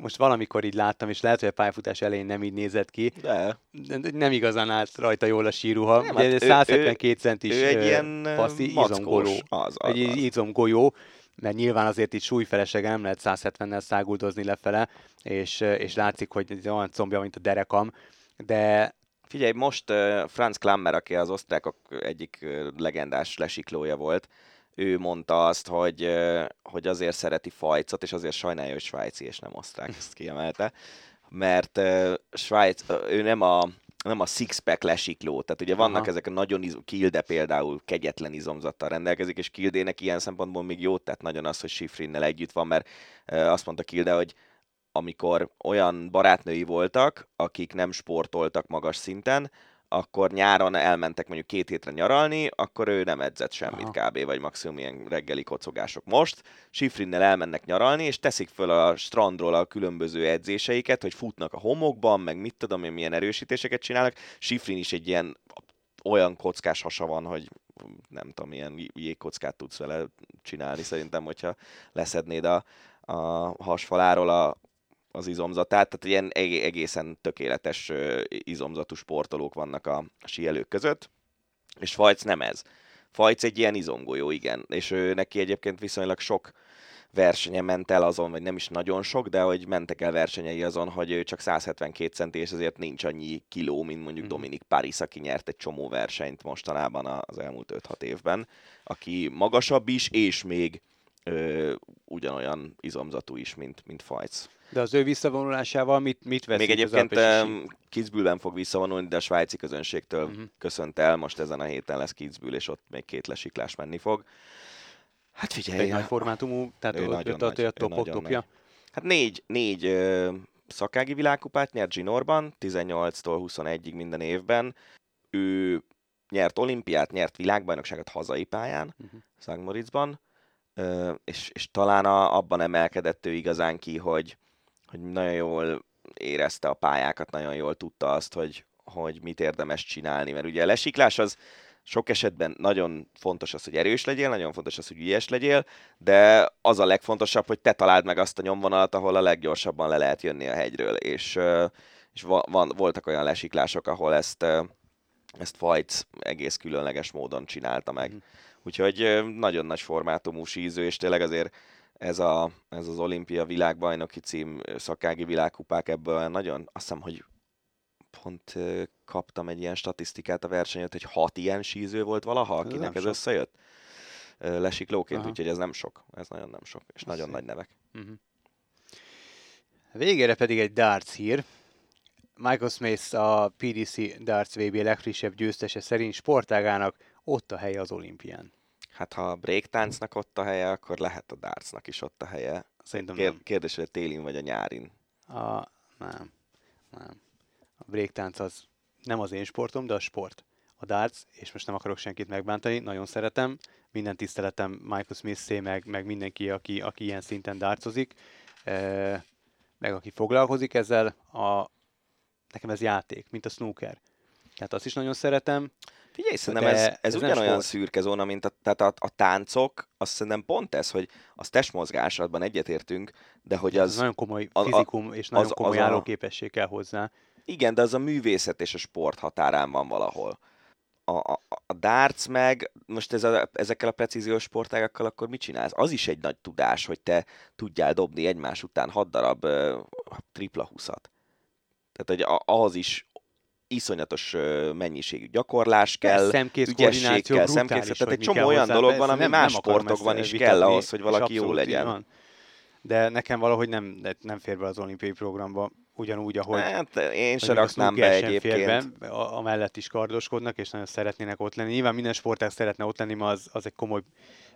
most valamikor így láttam, és lehet, hogy a pályafutás elején nem így nézett ki, De de nem igazán állt rajta jól a síruha. Nem, Ugye hát ez ő- 172 centis ő egy ilyen passzi, mackós, izomgoló. az, az, Egy az. izomgolyó, mert nyilván azért itt súlyfelesege nem lehet 170-nel száguldozni lefele, és, és látszik, hogy ez olyan combja, mint a derekam, de Figyelj, most uh, Franz Klammer, aki az osztrákok egyik uh, legendás lesiklója volt, ő mondta azt, hogy, uh, hogy azért szereti Fajcot, és azért sajnálja, hogy svájci és nem osztrák, ezt kiemelte, mert uh, Svájc, uh, ő nem a nem a six-pack lesikló, tehát ugye vannak Aha. ezek a nagyon izom, Kilde például kegyetlen izomzattal rendelkezik, és Kildének ilyen szempontból még jót tett nagyon az, hogy Schifrinnel együtt van, mert uh, azt mondta Kilde, hogy amikor olyan barátnői voltak, akik nem sportoltak magas szinten, akkor nyáron elmentek mondjuk két hétre nyaralni, akkor ő nem edzett semmit Aha. kb. vagy maximum ilyen reggeli kocogások. Most Sifrinnel elmennek nyaralni, és teszik föl a strandról a különböző edzéseiket, hogy futnak a homokban, meg mit tudom én, milyen erősítéseket csinálnak. Sifrin is egy ilyen olyan kockás hasa van, hogy nem tudom, milyen jégkockát tudsz vele csinálni szerintem, hogyha leszednéd a, a hasfaláról a, az izomzatát, tehát ilyen egészen tökéletes izomzatú sportolók vannak a, síelők között, és Fajc nem ez. Fajc egy ilyen izomgolyó, igen, és ő neki egyébként viszonylag sok versenye ment el azon, vagy nem is nagyon sok, de hogy mentek el versenyei azon, hogy ő csak 172 centi, és ezért nincs annyi kiló, mint mondjuk mm. Dominik Paris, aki nyert egy csomó versenyt mostanában az elmúlt 5-6 évben, aki magasabb is, és még ö, ugyanolyan izomzatú is, mint, mint Fajc. De az ő visszavonulásával mit, mit veszít Még egyébként Kitzbühelben fog visszavonulni, de a svájci közönségtől uh-huh. köszönt el. Most ezen a héten lesz Kitzbühel, és ott még két lesiklás menni fog. Hát figyelj. Egy nagy formátumú, tehát ő nagyon nagy, a topok topja. Hát négy, négy ö, szakági világkupát nyert Ginorban, 18-tól 21-ig minden évben. Ő nyert olimpiát, nyert világbajnokságot hazai pályán, uh-huh. Szangmoritzban, és, és talán a, abban emelkedett ő igazán ki, hogy, hogy nagyon jól érezte a pályákat, nagyon jól tudta azt, hogy, hogy mit érdemes csinálni, mert ugye a lesiklás az sok esetben nagyon fontos az, hogy erős legyél, nagyon fontos az, hogy ügyes legyél, de az a legfontosabb, hogy te találd meg azt a nyomvonalat, ahol a leggyorsabban le lehet jönni a hegyről, és, és van, voltak olyan lesiklások, ahol ezt, ezt Fajc egész különleges módon csinálta meg. Úgyhogy nagyon nagy formátumú síző, és tényleg azért ez, a, ez az olimpia világbajnoki cím, szakági világkupák ebből nagyon, azt hiszem, hogy pont kaptam egy ilyen statisztikát a versenyet, hogy hat ilyen síző volt valaha, akinek ez, ez összejött. Lesiklóként, Aha. úgyhogy ez nem sok, ez nagyon nem sok, és Azt nagyon szépen. nagy nevek. Uh-huh. Végére pedig egy darts hír. Michael Smith a PDC Darts VB legfrissebb győztese szerint sportágának ott a helye az olimpián. Hát ha a breaktáncnak ott a helye, akkor lehet a dartsnak is ott a helye. Szerintem Kér- nem. Kérdés, hogy a télin vagy a nyárin. A, nem, nem. A breaktánc az nem az én sportom, de a sport. A darts, és most nem akarok senkit megbántani, nagyon szeretem, minden tiszteletem Michael smith meg, meg mindenki, aki, aki ilyen szinten dartsozik, e, meg aki foglalkozik ezzel, a, nekem ez játék, mint a snooker. Tehát azt is nagyon szeretem. Figyelj, szerintem ez, ez, ez ugyanolyan szürke zóna, mint a, tehát a, a táncok, azt szerintem pont ez, hogy az testmozgásatban egyetértünk, de hogy az... Ez nagyon komoly fizikum a, és nagyon az, komoly az állóképesség kell hozzá. Igen, de az a művészet és a sport határán van valahol. A, a, a darts meg, most ez a, ezekkel a precíziós sportágakkal akkor mit csinálsz? Az is egy nagy tudás, hogy te tudjál dobni egymás után hat darab uh, tripla huszat. Tehát, hogy ahhoz is iszonyatos mennyiségű gyakorlás kell, szemkész ügyesség kell, szemkész, tehát egy csomó olyan dolog van, ami nem, más nem sportokban is kell ahhoz, hogy valaki jó legyen. Van. De nekem valahogy nem, nem fér be az olimpiai programba, ugyanúgy, ahogy... Hát, én sem raknám be egyébként. Be, amellett is kardoskodnak, és nagyon szeretnének ott lenni. Nyilván minden sportág szeretne ott lenni, mert az, az egy komoly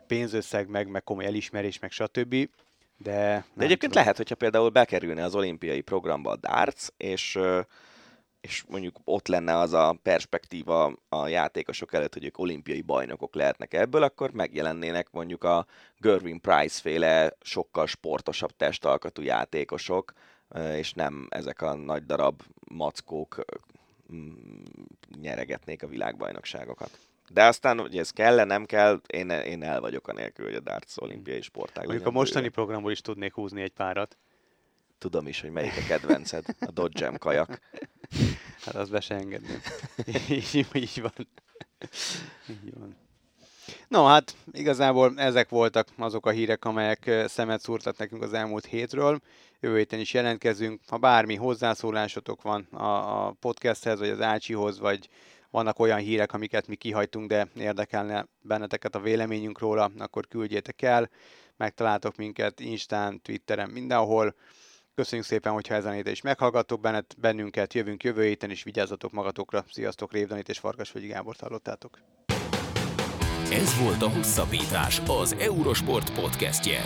pénzösszeg, meg, meg komoly elismerés, meg stb. De, de egyébként tudom. lehet, hogyha például bekerülne az olimpiai programba a darts, és és mondjuk ott lenne az a perspektíva a játékosok előtt, hogy ők olimpiai bajnokok lehetnek ebből, akkor megjelennének mondjuk a Gervin Price féle sokkal sportosabb testalkatú játékosok, és nem ezek a nagy darab mackók nyeregetnék a világbajnokságokat. De aztán, hogy ez kell nem kell, én, én el vagyok a nélkül, hogy a darts olimpiai sportág Mondjuk a mostani bőle. programból is tudnék húzni egy párat. Tudom is, hogy melyik a kedvenced, a Dodge Jam kajak. Hát az be se így, így van. Így van. No, hát igazából ezek voltak azok a hírek, amelyek szemet szúrtak nekünk az elmúlt hétről. Jövő héten is jelentkezünk. Ha bármi hozzászólásotok van a, a podcasthez, vagy az Ácsihoz, vagy vannak olyan hírek, amiket mi kihagytunk, de érdekelne benneteket a véleményünk róla, akkor küldjétek el. Megtaláltok minket Instán, Twitteren, mindenhol. Köszönjük szépen, hogyha ezen héten is meghallgattok bennet, bennünket, jövünk jövő héten, és vigyázzatok magatokra. Sziasztok, Révdanit és vagy Gábor hallottátok. Ez volt a Hosszabbítás, az Eurosport podcastje.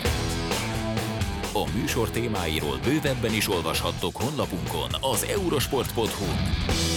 A műsor témáiról bővebben is olvashattok honlapunkon az eurosport.hu.